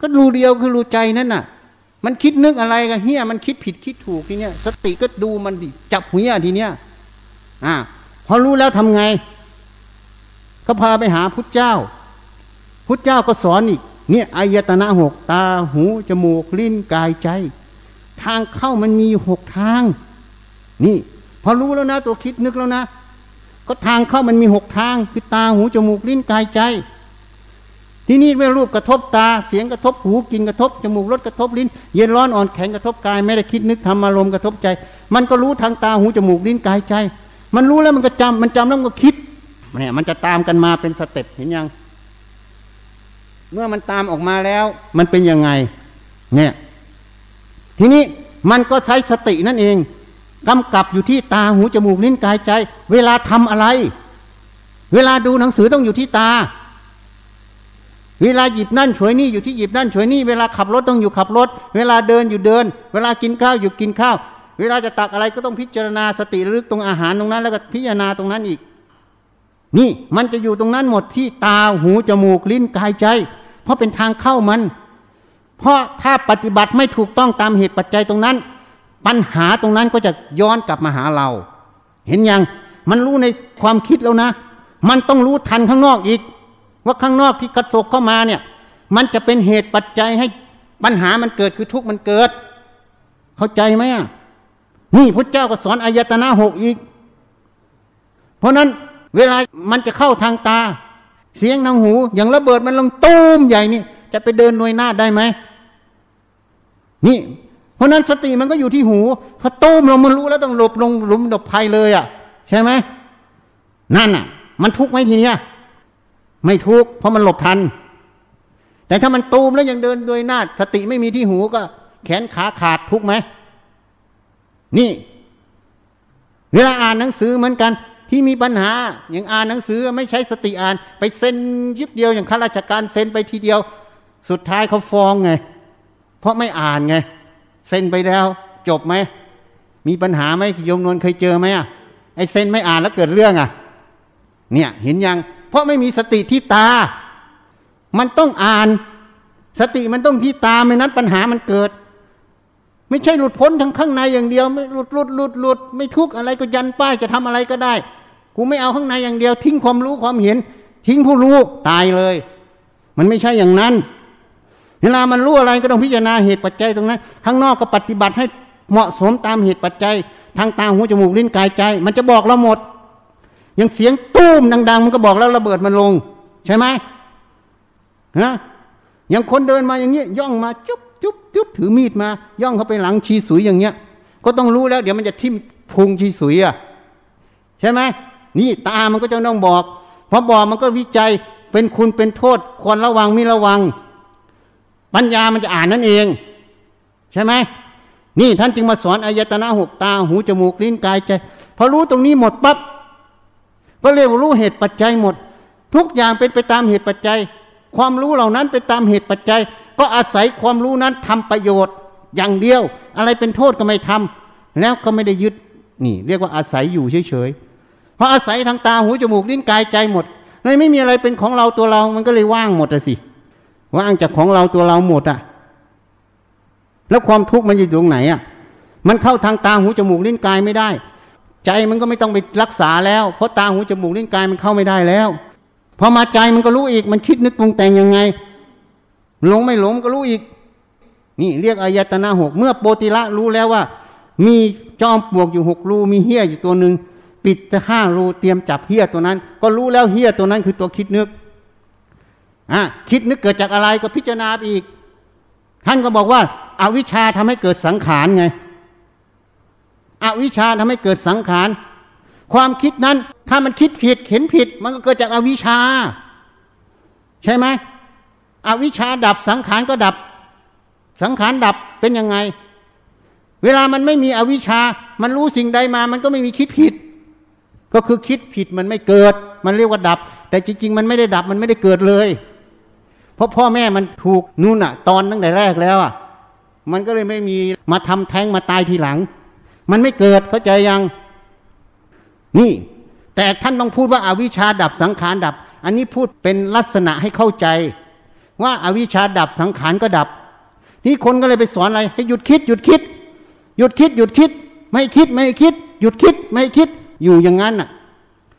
ก็รูเดียวคือรูใจนั่นน่ะ มันคิดนึกอะไรกันเฮี้ยมันคิดผิดคิดถูกทีเนี้ยสติก็ดูมันดิจับหัวทีเนี้ยอ่าพอรู้แล้วทำไง ก็พาไปหาพุทธเจ้า พุทธเจ้าก็สอนอีก เนี่ยอายตนะหกตาหูจมูกลิ้นกายใจ ทางเข้ามันมีหกทาง นี่ พอรู้แล้วนะ ตัวคิดนึกแล้วนะ ก็ทางเข้ามันมีหกทาง คือตาหูจมูกลิ้นกายใจ ที่นี่เมื่อรูปกระทบตาเสียงกระทบหูกินกระทบจมูกรสกระทบลิ้น เย็นร้อนอ่อนแข็งกระทบกายไม่ได้คิดนึกทำอารมณ์กระทบใจ มันก็รู้ทางตาหูจมูกลิ้นกายใจ มันรู้แล้วมันก็จำมันจำแล้วมันก็คิดเนี่ยมันจะตามกันมาเป็นสเต็ปเห็นยัง เมื่อมันตามออกมาแล้ว มันเป็นยังไง เนี่ย ทีนี้มันก็ใช้สตินั่นเองกำกับอยู่ที่ตาหูจมูกลิ้นกายใจ เวลาทำอะไร เวลาดูหนังสือต้องอยู่ที่ตา เวลาหยิบนั่นฉวยนี่อยู่ที่หยิบนั่นฉวยนี่ เวลาขับรถต้องอยู่ขับรถ เวลาเดินอยู่เดิน เวลากินข้าวอยู่กินข้าว เวลาจะตักอะไรก็ต้องพิจารณาสติระลึกตรงอาหารตรงนั้น แล้วก็พิจารณาตรงนั้นอีก นี่มันจะอยู่ตรงนั้นหมดที่ตาหูจมูกลิ้นกายใจ เพราะเป็นทางเข้ามัน เพราะถ้าปฏิบัติไม่ถูกต้องตามเหตุปัจจัยตรงนั้น ปัญหาตรงนั้นก็จะย้อนกลับมาหาเรา เห็นยังมันรู้ในความคิดแล้วนะ มันต้องรู้ทันข้างนอกอีก ว่าข้างนอกที่กระตกเข้ามาเนี่ย มันจะเป็นเหตุปัจจัยให้ปัญหามันเกิดคือทุกข์มันเกิด เข้าใจไหมอะนี่พระเจ้าก็สอนอายตนะหกอีก เพราะนั้นเวลามันจะเข้าทางตา เสียงทางหู อย่างระเบิดมันลงตูมใหญ่นี่ จะไปเดินหน่วยหน้าได้ไหมนี่เพราะนั้นสติมันก็อยู่ที่หูพอตูมลงมันรู้แล้วต้องหลบลงหลุมหลบภัยเลยอะ ใช่ไหมนั่นอะ มันทุกข์ไหมทีเนี้ย ไม่ทุกข์เพราะมันหลบทัน แต่ถ้ามันตูมแล้วยังเดินโดยนาสติไม่มีที่หูก็ แขนขาขาดทุกข์ไหมนี่ เวลาอ่านหนังสือเหมือนกัน ที่มีปัญหาอย่างอ่านหนังสือไม่ใช้สติอ่าน ไปเซ็นยิบเดียวอย่างข้าราชการเซ็นไปทีเดียว สุดท้ายเขาฟ้องไง เพราะไม่อ่านไง เซ็นไปแล้ว จบไหมมีปัญหาไหมโยมนวลเคยเจอไหมอะไอเซ็นไม่อ่านแล้วเกิดเรื่องอะ เนี่ยเห็นยัง เพราะไม่มีสติที่ตา มันต้องอ่าน สติมันต้องที่ตาไม่นั้นปัญหามันเกิด ไม่ใช่หลุดพ้นทั้งข้างในอย่างเดียว ไม่หลุดหลุดหลุดหลุดไม่ทุกอะไรก็ยันป้ายจะทำอะไรก็ได้ กูไม่เอาข้างในอย่างเดียว ทิ้งความรู้ความเห็น ทิ้งผู้รู้ตายเลย มันไม่ใช่อย่างนั้น เวลามันรู้อะไรก็ต้องพิจารณาเหตุปัจจัยตรงนั้นข้างนอกก็ปฏิบัติให้เหมาะสมตามเหตุปัจจัย ทางตาหูจมูกลิ้นกายใจ มันจะบอกเราหมด ย่างเสียงตุ้มดัง ๆ มันก็บอกแล้วระเบิดมันลง ใช่ไหมฮะอย่างคนเดินมาอย่างเงี้ยย่องมาจุ๊บจุ๊บจุ๊บถือมีดมา ย่องเข้าไปหลังชีสุยอย่างเงี้ย ก็ต้องรู้แล้ว เดี๋ยวมันจะทิ่มพุงชีสุยอะใช่ไหมนี่ตามันก็จะต้องบอกพอบอกมันก็วิจัยเป็นคุณเป็นโทษ ควรระวังไม่ระวัง ปัญญามันจะอ่านนั่นเอง ใช่ไหมนี่ท่านจึงมาสอนอายตนะหกตาหูจมูกลิ้นกายใจพอรู้ตรงนี้หมดปับ๊บ ก็เรียกว่ารู้เหตุปัจจัยหมด ทุกอย่างเป็นไปตามเหตุปัจจัย ความรู้เหล่านั้นไปตามเหตุปัจจัย ก็อาศัยความรู้นั้นทำประโยชน์อย่างเดียว อะไรเป็นโทษก็ไม่ทำแล้วก็ไม่ได้ยึดนี่ เรียกว่าอาศัยอยู่เฉยๆเพราะอาศัยทางตาหูจมูกลิ้นกายใจหมดเลยไม่มีอะไรเป็นของเราตัวเรา มันก็เลยว่างหมดอะสิว่างจากของเราตัวเราหมดอะแล้วความทุกข์มันอยู่ตรงไหนอะมันเข้าทางตาหูจมูกลิ้นกายไม่ได้ ใจมันก็ไม่ต้องไปรักษาแล้ว เพราะตาหูจมูกลิ้นกายมันเข้าไม่ได้แล้วพอมาใจมันก็รู้อีก มันคิดนึกปรุงแต่งยังไงหลงไม่หลงก็รู้อีก นี่เรียกอายตนะหกเมื่อโปติละรู้แล้วว่า มีจอมปลวกอยู่หกรูมีเฮี้ยอยู่ตัวหนึ่งปิดห้ารูเตรียมจับเฮี้ยตัวนั้น ก็รู้แล้วเฮี้ยตัวนั้นคือตัวคิดนึกอะคิดนึกเกิดจากอะไรก็พิจารณาอีก ท่านก็บอกว่าอาวิชชาทำให้เกิดสังขารไง อวิชชาทำให้เกิดสังขาร ความคิดนั้น ถ้ามันคิดผิดเห็นผิด มันก็เกิดจากอวิชชา ใช่ไหมอวิชชาดับสังขารก็ดับ สังขารดับเป็นยังไง เวลามันไม่มีอวิชชา มันรู้สิ่งใดมา มันก็ไม่มีคิดผิด ก็คือคิดผิดมันไม่เกิด มันเรียกว่าดับ แต่จริง ๆ มันไม่ได้ดับมันไม่ได้เกิดเลย เพราะพ่อแม่มันถูกนู่นอะตอนตั้งแต่แรกแล้วอะมันก็เลยไม่มีมาทำแท้งมาตายทีหลัง มันไม่เกิดเข้าใจยัง นี่ แต่ท่านต้องพูดว่าอาวิชชาดับสังขารดับ อันนี้พูดเป็นลักษณะให้เข้าใจ ว่าอาวิชชาดับสังขารก็ดับ นี่คนก็เลยไปสอนอะไร ให้หยุดคิด หยุดคิด หยุดคิด หยุดคิด ไม่คิดไม่คิด หยุดคิดไม่คิดอยู่อย่างนั้นน่ะ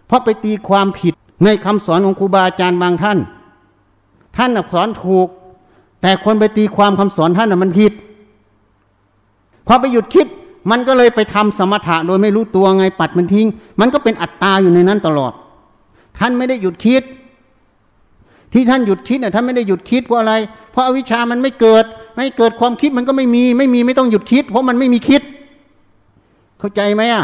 เพราะไปตีความผิดในคำสอนของครูบาอาจารย์บางท่าน ท่านสอนถูก แต่คนไปตีความคำสอนท่านน่ะมันผิดพอไปหยุดคิด มันก็เลยไปทำสมถะโดยไม่รู้ตัวไงปัดมันทิ้ง มันก็เป็นอัตตาอยู่ในนั้นตลอด ท่านไม่ได้หยุดคิด ที่ท่านหยุดคิดเนี่ยท่านไม่ได้หยุดคิดเพราะอะไร เพราะอวิชามันไม่เกิด ไม่เกิดความคิดมันก็ไม่มี ไม่มีไม่ต้องหยุดคิด เพราะมันไม่มีคิด เข้าใจไหมอะ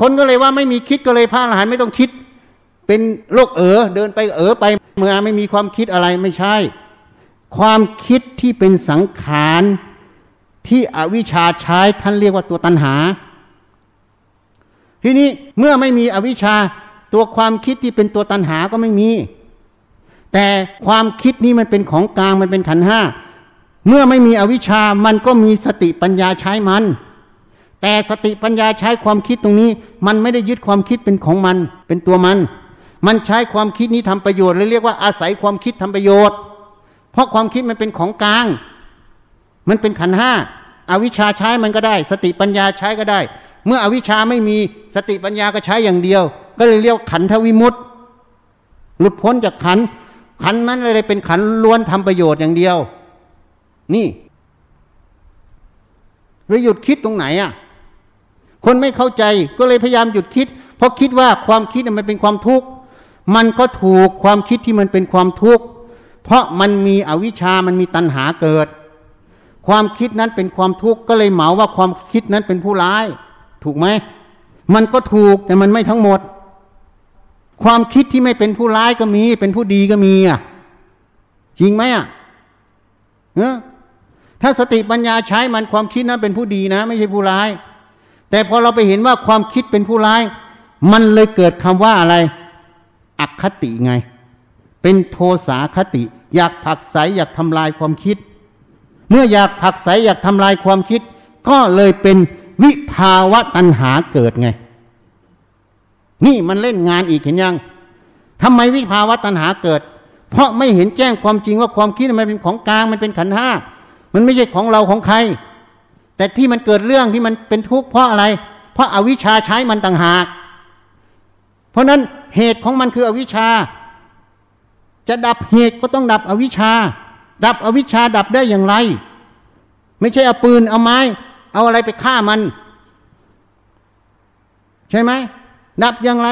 คนก็เลยว่าไม่มีคิดก็เลยพระอรหันต์ไม่ต้องคิด เป็นโรคเอ๋อเดินไปเอ๋อไปเมื่อไม่มีความคิดอะไรไม่ใช่ ความคิดที่เป็นสังขาร ที่อวิชชาใช้ท่านเรียกว่าตัวตัณหา ทีนี้เมื่อไม่มีอวิชชาตัวความคิดที่เป็นตัวตัณหาก็ไม่มี แต่ความคิดนี้มันเป็นของกลางมันเป็นขันห้าเมื่อไม่มีอวิชชามันก็มีสติปัญญาใช้มัน แต่สติปัญญาใช้ความคิดตรงนี้ มันไม่ได้ยึดความคิดเป็นของมัน เป็นตัวมัน มันใช้ความคิดนี้ทำประโยชน์เลยเรียกว่าอาศัยความคิดทำประโยชน์ เพราะความคิดมันเป็นของกลาง มันเป็นขันห้าอาวิชชาใช้มันก็ได้ สติปัญญาใช้ก็ได้ เมื่ออวิชชาไม่มีสติปัญญาก็ใช้อย่างเดียว ก็เลยเรียกขันทวิมุตต์หลุดพ้นจากขันขันนั้นเลยเป็นขันล้วนทำประโยชน์อย่างเดียว นี่เลยหยุดคิดตรงไหนอะ คนไม่เข้าใจก็เลยพยายามหยุดคิด เพราะคิดว่าความคิดมันเป็นความทุกข์มันก็ถูกความคิดที่มันเป็นความทุกข์เพราะมันมีอวิชามันมีตัณหาเกิด ความคิดนั้นเป็นความทุกข์ก็เลยเหมาว่าความคิดนั้นเป็นผู้ร้าย ถูกไหมมันก็ถูกแต่มันไม่ทั้งหมด ความคิดที่ไม่เป็นผู้ร้ายก็มี เป็นผู้ดีก็มีอะจริงไหมอะเออถ้าสติปัญญาใช้มันความคิดนั้นเป็นผู้ดีนะ ไม่ใช่ผู้ร้าย แต่พอเราไปเห็นว่าความคิดเป็นผู้ร้าย มันเลยเกิดคำว่าอะไรอักคติไง เป็นโทสาคติ อยากผักใสอยากทำลายความคิด มื่ออยากผักใสอยากทำลายความคิด ก็เลยเป็นวิภาวะตัณหาเกิดไง นี่มันเล่นงานอีกเห็นยังทำไมวิภาวะตัณหาเกิด เพราะไม่เห็นแจ้งความจริงว่าความคิดมันเป็นของกลางมันเป็นขันห้ามันไม่ใช่ของเราของใคร แต่ที่มันเกิดเรื่องที่มันเป็นทุกข์เพราะอะไร เพราะอาวิชชาใช้มันต่างหาก เพราะนั้นเหตุของมันคืออวิชชา จะดับเหตุก็ต้องดับอวิชชา ดับอวิชชาดับได้อย่างไร ไม่ใช่เอาปืนเอาไม้ เอาอะไรไปฆ่ามัน ใช่ไหมดับอย่างไร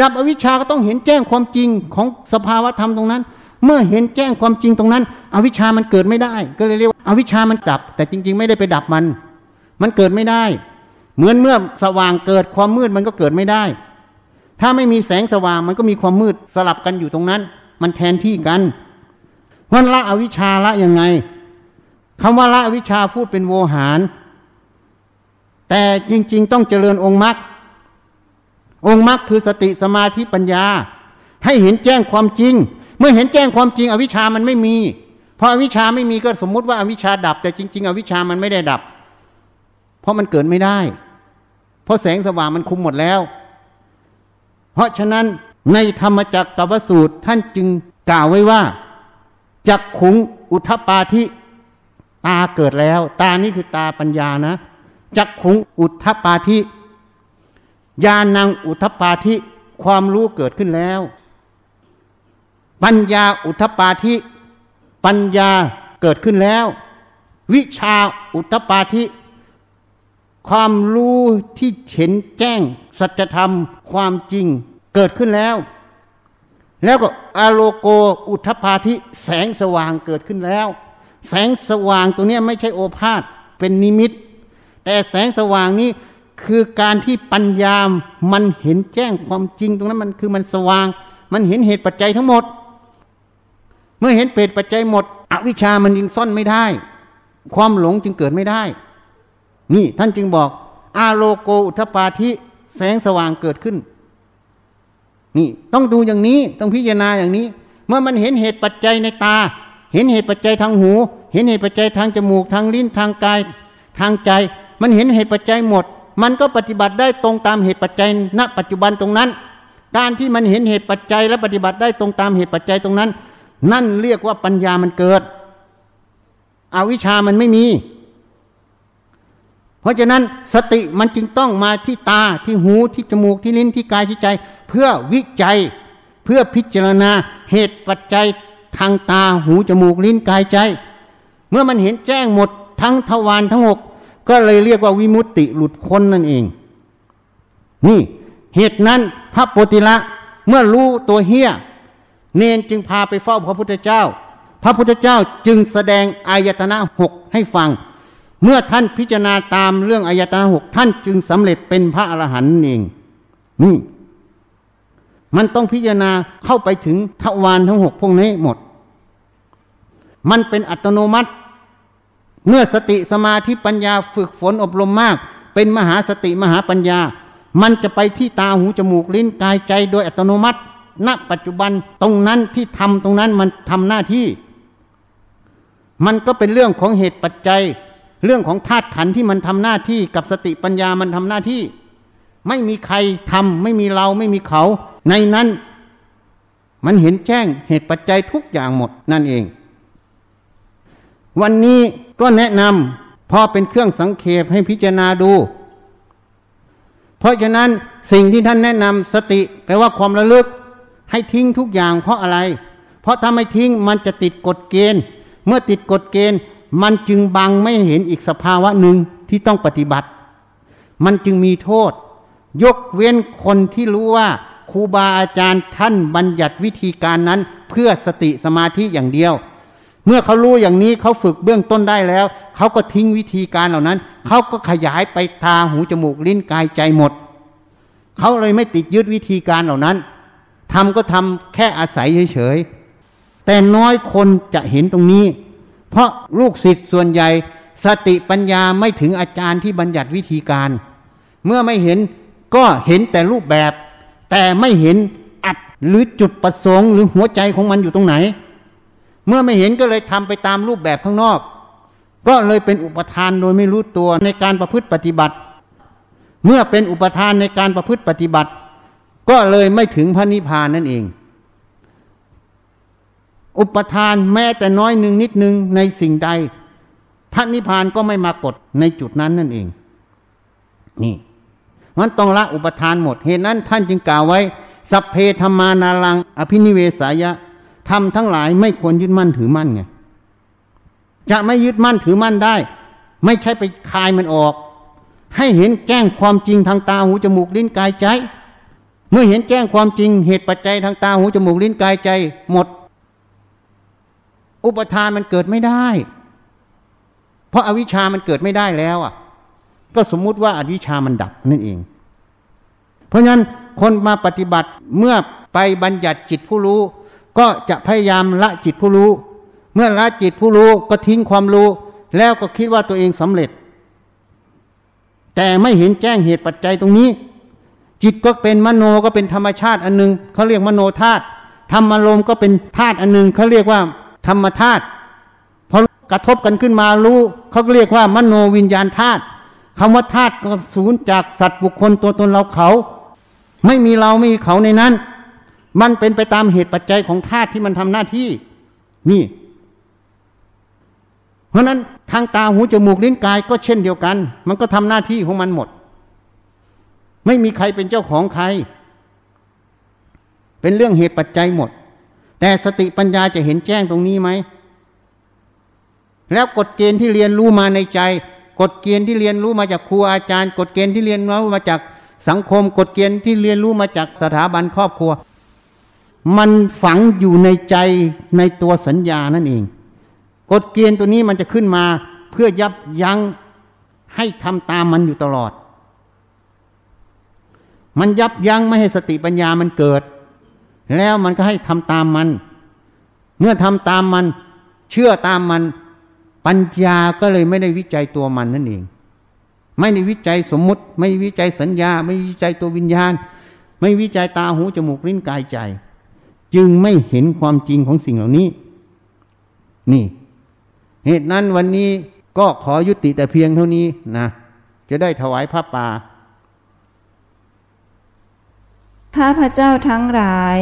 ดับอวิชชาก็ต้องเห็นแจ้งความจริงของสภาวะธรรมตรงนั้น เมื่อเห็นแจ้งความจริงตรงนั้น อวิชชามันเกิดไม่ได้ ก็เลยเรียกว่าอวิชชามันดับ แต่จริง ๆ ไม่ได้ไปดับมัน มันเกิดไม่ได้ เหมือนเมื่อสว่างเกิดความมืดมันก็เกิดไม่ได้ ถ้าไม่มีแสงสว่างมันก็มีความมืดสลับกันอยู่ตรงนั้น มันแทนที่กัน มันละอวิชาละยังไงคำว่าละวิชาพูดเป็นโวหาร แต่จริง ๆ ต้องเจริญองค์มรรคองค์มรรคคือสติสมาธิปัญญา ให้เห็นแจ้งความจริง เมื่อเห็นแจ้งความจริง อวิชามันไม่มี เพออวิชาไม่มีก็สมมุติว่าอวิชาดับ แต่จริง ๆ อวิชามันไม่ได้ดับ เพราะมันเกิดไม่ได้ เพราะแสงสว่างมันคุมหมดแล้ว เพราะฉะนั้นในธรรมจักรตวสูตรท่านจึงกล่าวไว้ว่า จักขุงอุทปาธิตาเกิดแล้ว ตานี่คือตาปัญญานะจักขุงอุทปาธิญาณังอุทปาธิความรู้เกิดขึ้นแล้ว ปัญญาอุทปาธิปัญญาเกิดขึ้นแล้ว วิชาอุตปาธิความรู้ที่เห็นแจ้ง สัจธรรมความจริงเกิดขึ้นแล้ว แล้วก็อโลโกอุทปาธิแสงสว่างเกิดขึ้นแล้ว แสงสว่างตัวนี้ไม่ใช่โอภาษเป็นนิมิต แต่แสงสว่างนี้คือการที่ปัญญามันเห็นแจ้งความจริงตรงนั้นมันคือมันสว่าง มันเห็นเหตุปัจจัยทั้งหมด เมื่อเห็นเปรตปัจจัยหมด อวิชามันยังซ่อนไม่ได้ ความหลงจึงเกิดไม่ได้ นี่ท่านจึงบอกอาโลโกอุทปาธิแสงสว่างเกิดขึ้น นี่ต้องดูอย่างนี้ต้องพิจารณาอย่างนี้ เมื่อมันเห็นเหตุปัจจัยในตา เห็นเหตุปัจจัยทางหู เห็นเหตุปัจจัยทางจมูกทางลิ้นทางกายทางใจ มันเห็นเหตุปัจจัยหมด มันก็ปฏิบัติได้ตรงตามเหตุปัจจัยณ ปัจจุบันตรงนั้น การที่มันเห็นเหตุปัจจัยและปฏิบัติได้ตรงตามเหตุปัจจัยตรงนั้น นั่นเรียกว่าปัญญามันเกิดอวิชามันไม่มี เพราะฉะนั้นสติมันจึงต้องมาที่ตาที่หูที่จมูกที่ลิ้นที่กายที่ใจ เพื่อวิจัย เพื่อพิจารณาเหตุปัจจัยทางตาหูจมูกลิ้นกายใจ เมื่อมันเห็นแจ้งหมดทั้งทวารทั้งหกก็เลยเรียกว่าวิมุตติหลุดพ้นนั่นเอง นี่เหตุนั้นพระโพธิละเมื่อรู้ตัวเฮียเนนจึงพาไปเฝ้าพระพุทธเจ้า พระพุทธเจ้าจึงแสดงอายตนะหกให้ฟัง เมื่อท่านพิจารณาตามเรื่องอายตนะหกท่านจึงสำเร็จเป็นพระอรหันต์เองนี่มันต้องพิจารณาเข้าไปถึงทวารทั้งหกพวกนี้หมด มันเป็นอัตโนมัติ เมื่อสติสมาธิปัญญาฝึกฝนอบรมมาก เป็นมหาสติมหาปัญญา มันจะไปที่ตาหูจมูกลิ้นกายใจโดยอัตโนมัติ ณ ปัจจุบันตรงนั้นที่ทำตรงนั้นมันทำหน้าที่ มันก็เป็นเรื่องของเหตุปัจจัย เรื่องของธาตุขันที่มันทำหน้าที่กับสติปัญญามันทำหน้าที่ ไม่มีใครทำไม่มีเราไม่มีเขา ในนั้น มันเห็นแจ้งเหตุปัจจัยทุกอย่างหมดนั่นเอง วันนี้ก็แนะนำพอเป็นเครื่องสังเขปให้พิจารณาดู เพราะฉะนั้นสิ่งที่ท่านแนะนำสติแปลว่าความระลึก ให้ทิ้งทุกอย่างเพราะอะไร เพราะถ้าไม่ทิ้งมันจะติดกฎเกณฑ์ เมื่อติดกฎเกณฑ์ มันจึงบังไม่เห็นอีกสภาวะหนึ่งที่ต้องปฏิบัติ มันจึงมีโทษ ยกเว้นคนที่รู้ว่าครูบาอาจารย์ท่านบัญญัติวิธีการนั้นเพื่อสติสมาธิอย่างเดียว เมื่อเขารู้อย่างนี้เขาฝึกเบื้องต้นได้แล้ว เขาก็ทิ้งวิธีการเหล่านั้น เขาก็ขยายไปตาหูจมูกลิ้นกายใจหมด เขาเลยไม่ติดยึดวิธีการเหล่านั้นทำก็ทำแค่อาศัยเฉยๆแต่น้อยคนจะเห็นตรงนี้ เพราะลูกศิษย์ส่วนใหญ่ สติปัญญาไม่ถึงอาจารย์ที่บัญญัติวิธีการ เมื่อไม่เห็นก็เห็นแต่รูปแบบ แต่ไม่เห็นอัดหรือจุดประสงค์ หรือหัวใจของมันอยู่ตรงไหน เมื่อไม่เห็นก็เลยทำไปตามรูปแบบข้างนอก ก็เลยเป็นอุปทานโดยไม่รู้ตัวในการประพฤติปฏิบัติ เมื่อเป็นอุปทานในการประพฤติปฏิบัติ ก็เลยไม่ถึงพระนิพพานนั่นเอง อุปทานแม้แต่น้อยหนึ่งนิดหนึ่งในสิ่งใด พระนิพพานก็ไม่มากดในจุดนั้นนั่นเอง นี่มันต้องละอุปทานหมด เหตุนั้นท่านจึงกล่าวไว้ สัพเพธรรมานารัง อภินิเวสายะทำทั้งหลายไม่ควรยึดมั่นถือมั่นไงจะไม่ยึดมั่นถือมั่นได้ ไม่ใช่ไปคายมันออก ให้เห็นแจ้งความจริงทางตาหูจมูกลิ้นกายใจ เมื่อเห็นแจ้งความจริงเหตุปัจจัยทางตาหูจมูกลิ้นกายใจ หมด อุปทานมันเกิดไม่ได้ เพราะอาวิชามันเกิดไม่ได้แล้วอะ ก็สมมุติว่าอวิชามันดับนั่นเอง เพราะฉะนั้นคนมาปฏิบัติเมื่อไปบัญญัติจิตผู้รู้ ก็จะพยายามละจิตผู้รู้ เมื่อละจิตผู้รู้ก็ทิ้งความรู้ แล้วก็คิดว่าตัวเองสำเร็จ แต่ไม่เห็นแจ้งเหตุปัจจัยตรงนี้ จิตก็เป็นมโนก็เป็นธรรมชาติอันหนึงเขาเรียกมโนธาตุธรรมารมณ์ก็เป็นธาตุอันหนึ่งเขาเรียกว่า ธรรมธาตุพอกระทบกันขึ้นมารู้เขาเรียกว่ามโนวิญญาณธาตุคำว่าธาตุก็ศูนย์จากสัตว์บุคคลตัวตนเราเขา ไม่มีเราไม่มีเขาในนั้น มันเป็นไปตามเหตุปัจจัยของธาตุที่มันทำหน้าที่ นี่ เพราะนั้นทางตาหูจมูกลิ้นกายก็เช่นเดียวกัน มันก็ทำหน้าที่ของมันหมด ไม่มีใครเป็นเจ้าของใคร เป็นเรื่องเหตุปัจจัยหมด แต่สติปัญญาจะเห็นแจ้งตรงนี้ไหม แล้วกฎเกณฑ์ที่เรียนรู้มาในใจ กฎเกณฑ์ที่เรียนรู้มาจากครูอาจารย์ กฎเกณฑ์ที่เรียนรู้มาจากสังคม กฎเกณฑ์ที่เรียนรู้มาจากสถาบันครอบครัว มันฝังอยู่ในใจในตัวสัญญานั่นเอง กฎเกณฑ์ตัวนี้มันจะขึ้นมาเพื่อยับยั้งให้ทำตามมันอยู่ตลอด มันยับยั้งไม่ให้สติปัญญามันเกิด แล้วมันก็ให้ทำตามมัน เมื่อทำตามมัน เชื่อตามมัน ปัญญาก็เลยไม่ได้วิจัยตัวมันนั่นเอง ไม่ได้วิจัยสมมุติ ไม่วิจัยสัญญา ไม่วิจัยตัววิญญาณ ไม่วิจัยตาหูจมูกลิ้นกายใจ จึงไม่เห็นความจริงของสิ่งเหล่านี้ นี่ เหตุนั้นวันนี้ก็ขอยุติแต่เพียงเท่านี้นะจะได้ถวายพระป่า ข้าพระเจ้าทั้งหลาย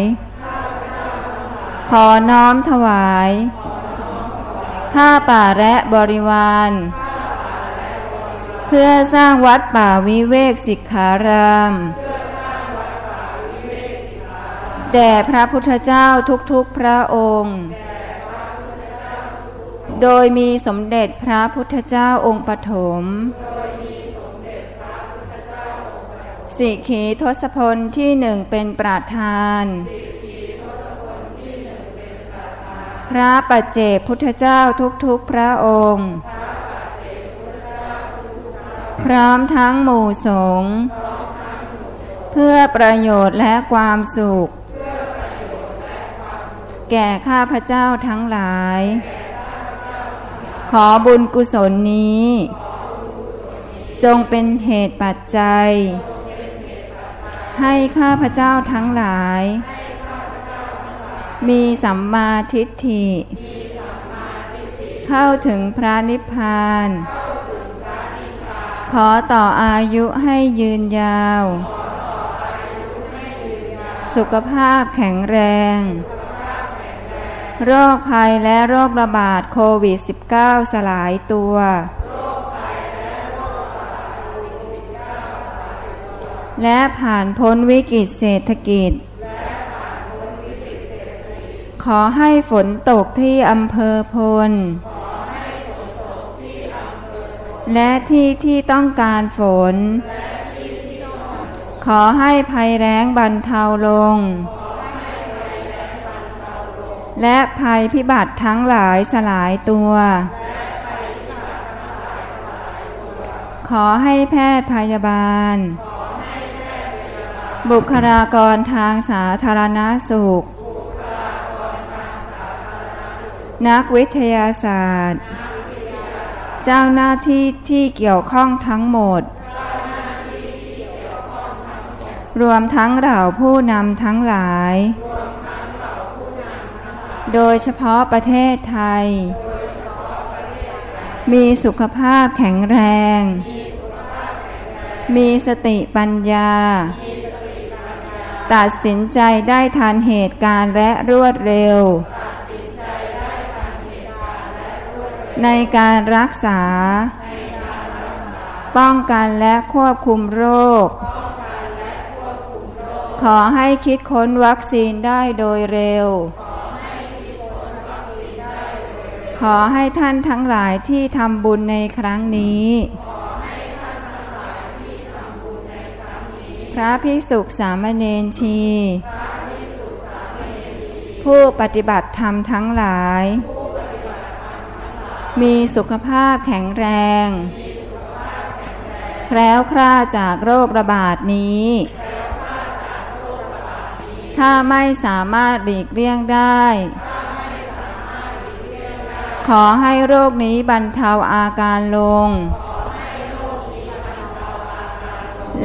ขอน้อมถวายผ้าป่าและบริวาร เพื่อสร้างวัดป่าวิเวกสิกขารามแด่พระพุทธเจ้าทุกๆพระองค์ โดยมีสมเด็จพระพุทธเจ้าองค์ปฐม สิกขีทศพลที่หนึ่งเป็นประธาน พระปัจเจกพุทธเจ้าทุกๆพระองค์ พร้อมทั้งหมู่สงฆ์เพื่อประโยชน์และความสุข แก่ข้าพเจ้าทั้งหลาย ขอบุญกุศลนี้ จงเป็นเหตุปัจจัย ให้ข้าพเจ้าทั้งหลาย มีสัมมาทิฏฐิ เข้าถึงพระนิพพาน ขอต่ออายุให้ยืนยาว สุขภาพแข็งแรง โรคภัยและโรคระบาดโควิด -19 สลายตัว และผ่านพ้นวิกฤตเศรษฐกิจ ขอให้ฝนตกที่อำเภอพล และที่ที่ต้องการฝน ขอให้ภัยแรงบรรเทาลง และภัยพิบัติทั้งหลายสลายตัวขอให้แพทย์พยาบาล บุคลากรทางสาธารณสุข นักวิทยาศาสตร์ เจ้าหน้าที่ที่เกี่ยวข้องทั้งหมด รวมทั้งเหล่าผู้นำทั้งหลาย โดยเฉพาะประเทศไทย มีสุขภาพแข็งแรง มีสติปัญญา ตัดสินใจได้ทันเหตุการณ์และรวดเร็ว ในการรักษา ป้องกันและควบคุมโรค ขอให้คิดค้นวัคซีนได้โดยเร็ว ขอให้ท่านทั้งหลายที่ทำบุญในครั้งนี้ พระภิกษุสามเณรชี ผู้ปฏิบัติธรรมทั้งหลาย มีสุขภาพแข็งแรง แคล้วคลาดจากโรคระบาดนี้ ถ้าไม่สามารถหลีกเลี่ยงได้ ขอให้โรคนี้บรรเทาอาการลง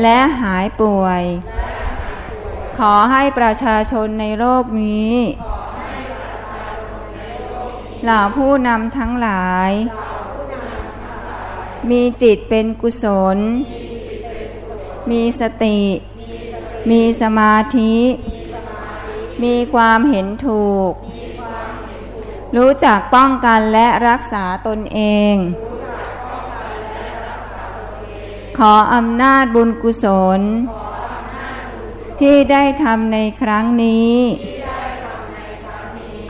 และหายป่วย ขอให้ประชาชนในโลกนี้เหล่าผู้นำทั้งหลาย มีจิตเป็นกุศล มีสติ มีสมาธิ มีความเห็นถูก รู้จักป้องกันและรักษาตนเอง ขออำนาจบุญกุศล ที่ได้ทำในครั้งนี้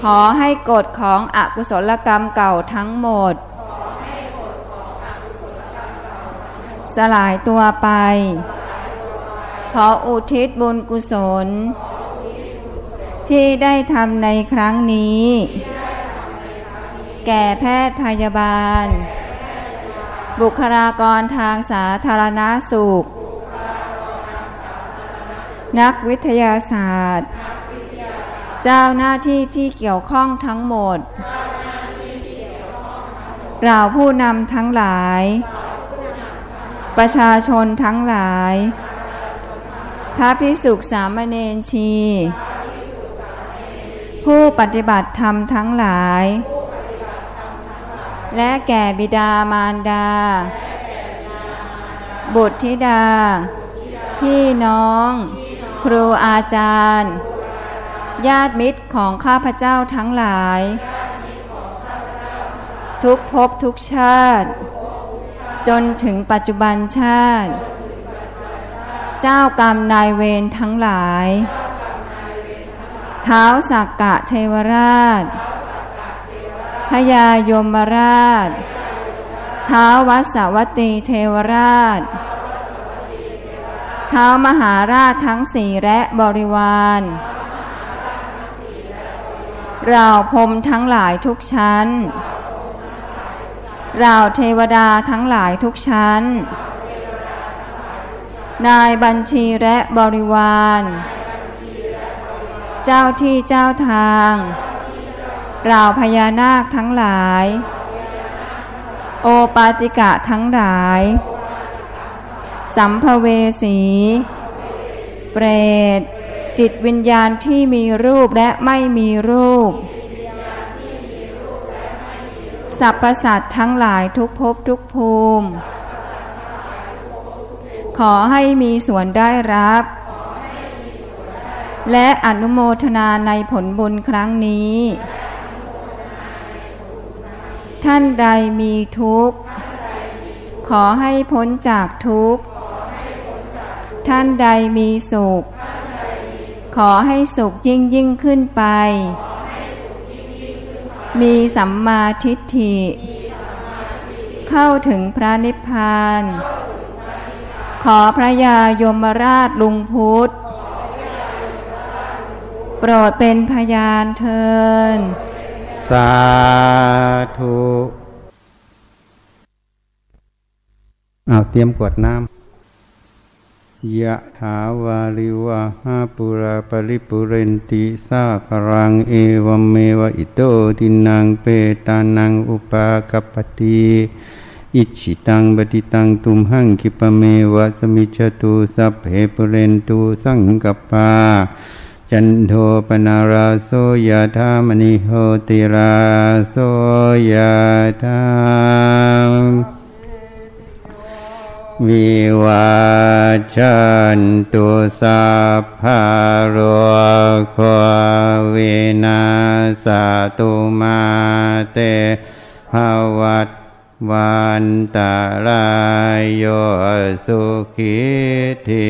ขอให้กฎของอกุศลกรรมเก่าทั้งหมด สลายตัวไป ขออุทิศบุญกุศล ที่ได้ทำในครั้งนี้ แก่แพทย์พยาบาล บุคลากรทางสาธารณาสุข นักวิทยาศาสตร์ เจ้าหน้าที่ที่เกี่ยวข้องทั้งหมดเราผู้นำทั้งหลาย ประชาชนทั้งหลาย พระภิกษุสามเณรชี ผู้ปฏิบัติธรรมทั้งหลาย และแก่บิดามารดา บุตรธิดา พี่น้อง ครูอาจารย์ ญาติมิตรของข้าพเจ้าทั้งหลาย ทุกภพทุกชาติ จนถึงปัจจุบันชาติ เจ้ากรรมนายเวรทั้งหลาย เท้าสักกะเทวราช พญายมราช ท้าววัสวัตตีเทวราช ท้าวมหาราชทั้งสี่และบริวารเราพรมทั้งหลายทุกชั้น เราเทวดาทั้งหลายทุกชั้น นายบัญชีและบริวาร เจ้าที่เจ้าทาง เราพญานาคทั้งหลาย โอปาติกะทั้งหลาย สัมภเวสี เปรต จิตวิญญาณที่มีรูปและไม่มีรูปสรรพสัตทั้งหลายทุกภพทุกภูมิ ขอให้มีส่วนได้รับและอนุโมทนาในผลบุญครั้งนี้ ท่านใดมีทุกข์ ขอให้พ้นจากทุกข์ ท่านใดมีสุข ขอให้สุขยิ่งยิ่งขึ้นไป มีสัมมาทิฏฐิ เข้าถึงพระนิพพาน ขอพระยายมราชลุงพุทธ โปรดเป็นพยานเทิน สาธุเอาเตรียมกวดน้ำยะถาวาลิวะหาปุราปริปุเรนติสาครังเอวเมวะอิโตทินังเปตานังอุปากปปติอิชิตังบติตังตุมหังคิปเมวะสมิจตุสัพเพปุเรนตุสังกปา จันโทปนาราโสยธามณิโหติราโสยธามวิวาชันตุสัพพะโรโควินาสตุมาเตภวัตวันตารายโยสุขิธิ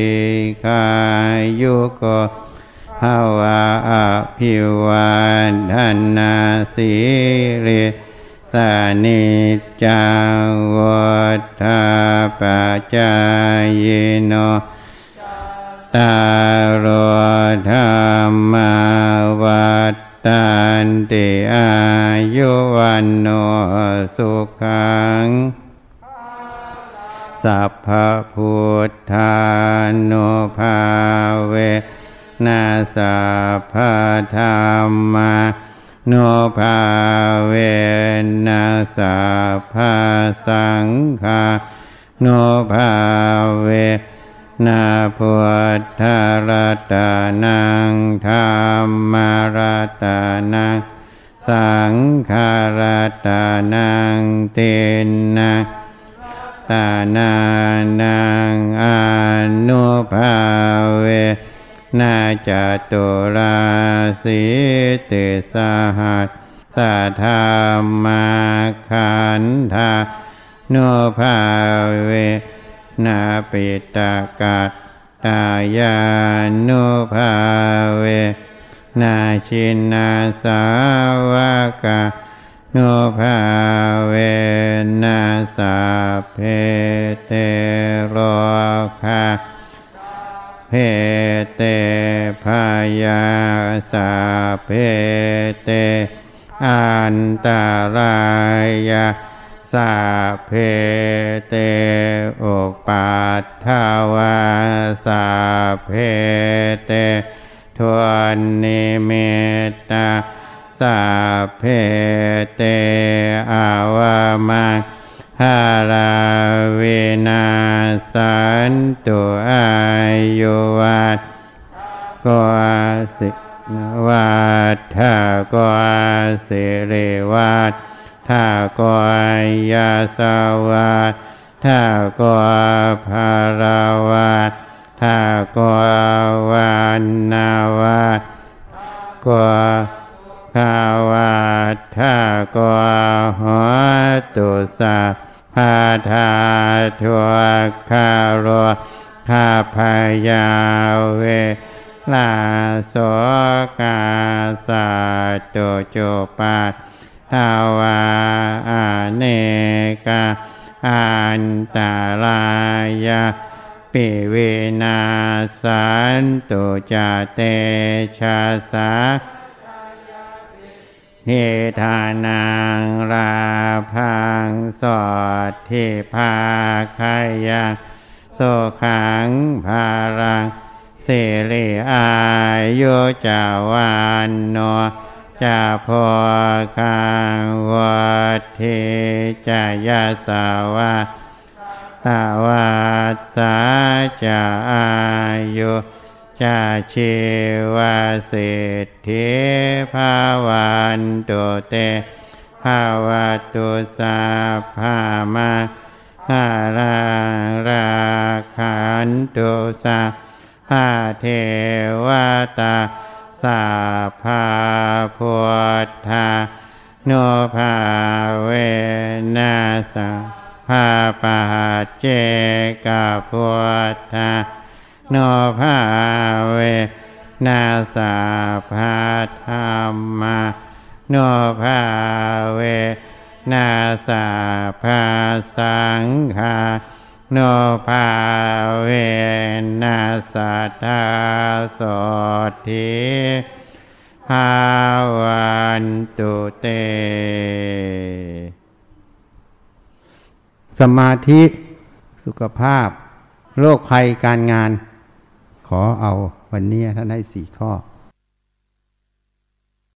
กายุโก ภาวะอภิวันนาสิริสานิจาวัฏาปจายโนตารโรธรรมวัฏตันติอายุวันโนสุขังสัพพพุทธานุภาเว นาสัพธรรมานภาเวนาสาพาสังฆานภาเวนาพุทธารตานังธรรมารตานังสังฆารตานังเตนนะตานานังอนุภาเว นาจตุราสิติสหัสสัทธามาขันธานุภาเวนาปิตากาตายานุภาเว นาชินาสาวกานุภาเวนัสาเพเตโรคา เพเตพายาสาเพเต อันตารายาสาเพเตอุปัฏฐาวาสาเพเตทวนนิเมตตาสาเพเตอาวามา หาราเวนาสันตุอายุวัตกวาสิวัฏทากวาสิริวัฏทากวายาสาวัฏทากวาภาราวัฏทากวาวันนาวัฏกวาภาวาทากวาหัวตุสาาทาทัวคารวคาพยาเวลาโสกาสาตโจปาทาวาอเนกาอันตารายาปิเวนาสันตุจเตชาสา เฮทานังราพังสอดทิภาคายังโสขังภารังสิริอายุจาวานโนจาพอคังวัฏเทจายาสาวาตาวาสาจะอายุ จาชีวาสิทธิภาวันตุเตภาวตุสาภามาหาราราขันตุสาหาเทวตาสาภาพุทธาโนภาเวนัสภาปาเจกาพุทธา โนภาเวนาสาภาธรรมาโนภาเวนาสาภาสังฆาโนภาเวนัสัทธาโสทิภาวันตุเต สมาธิ สุขภาพ โรคภัยการงาน ขอเอาวันนี้ท่านให้สี่ข้อ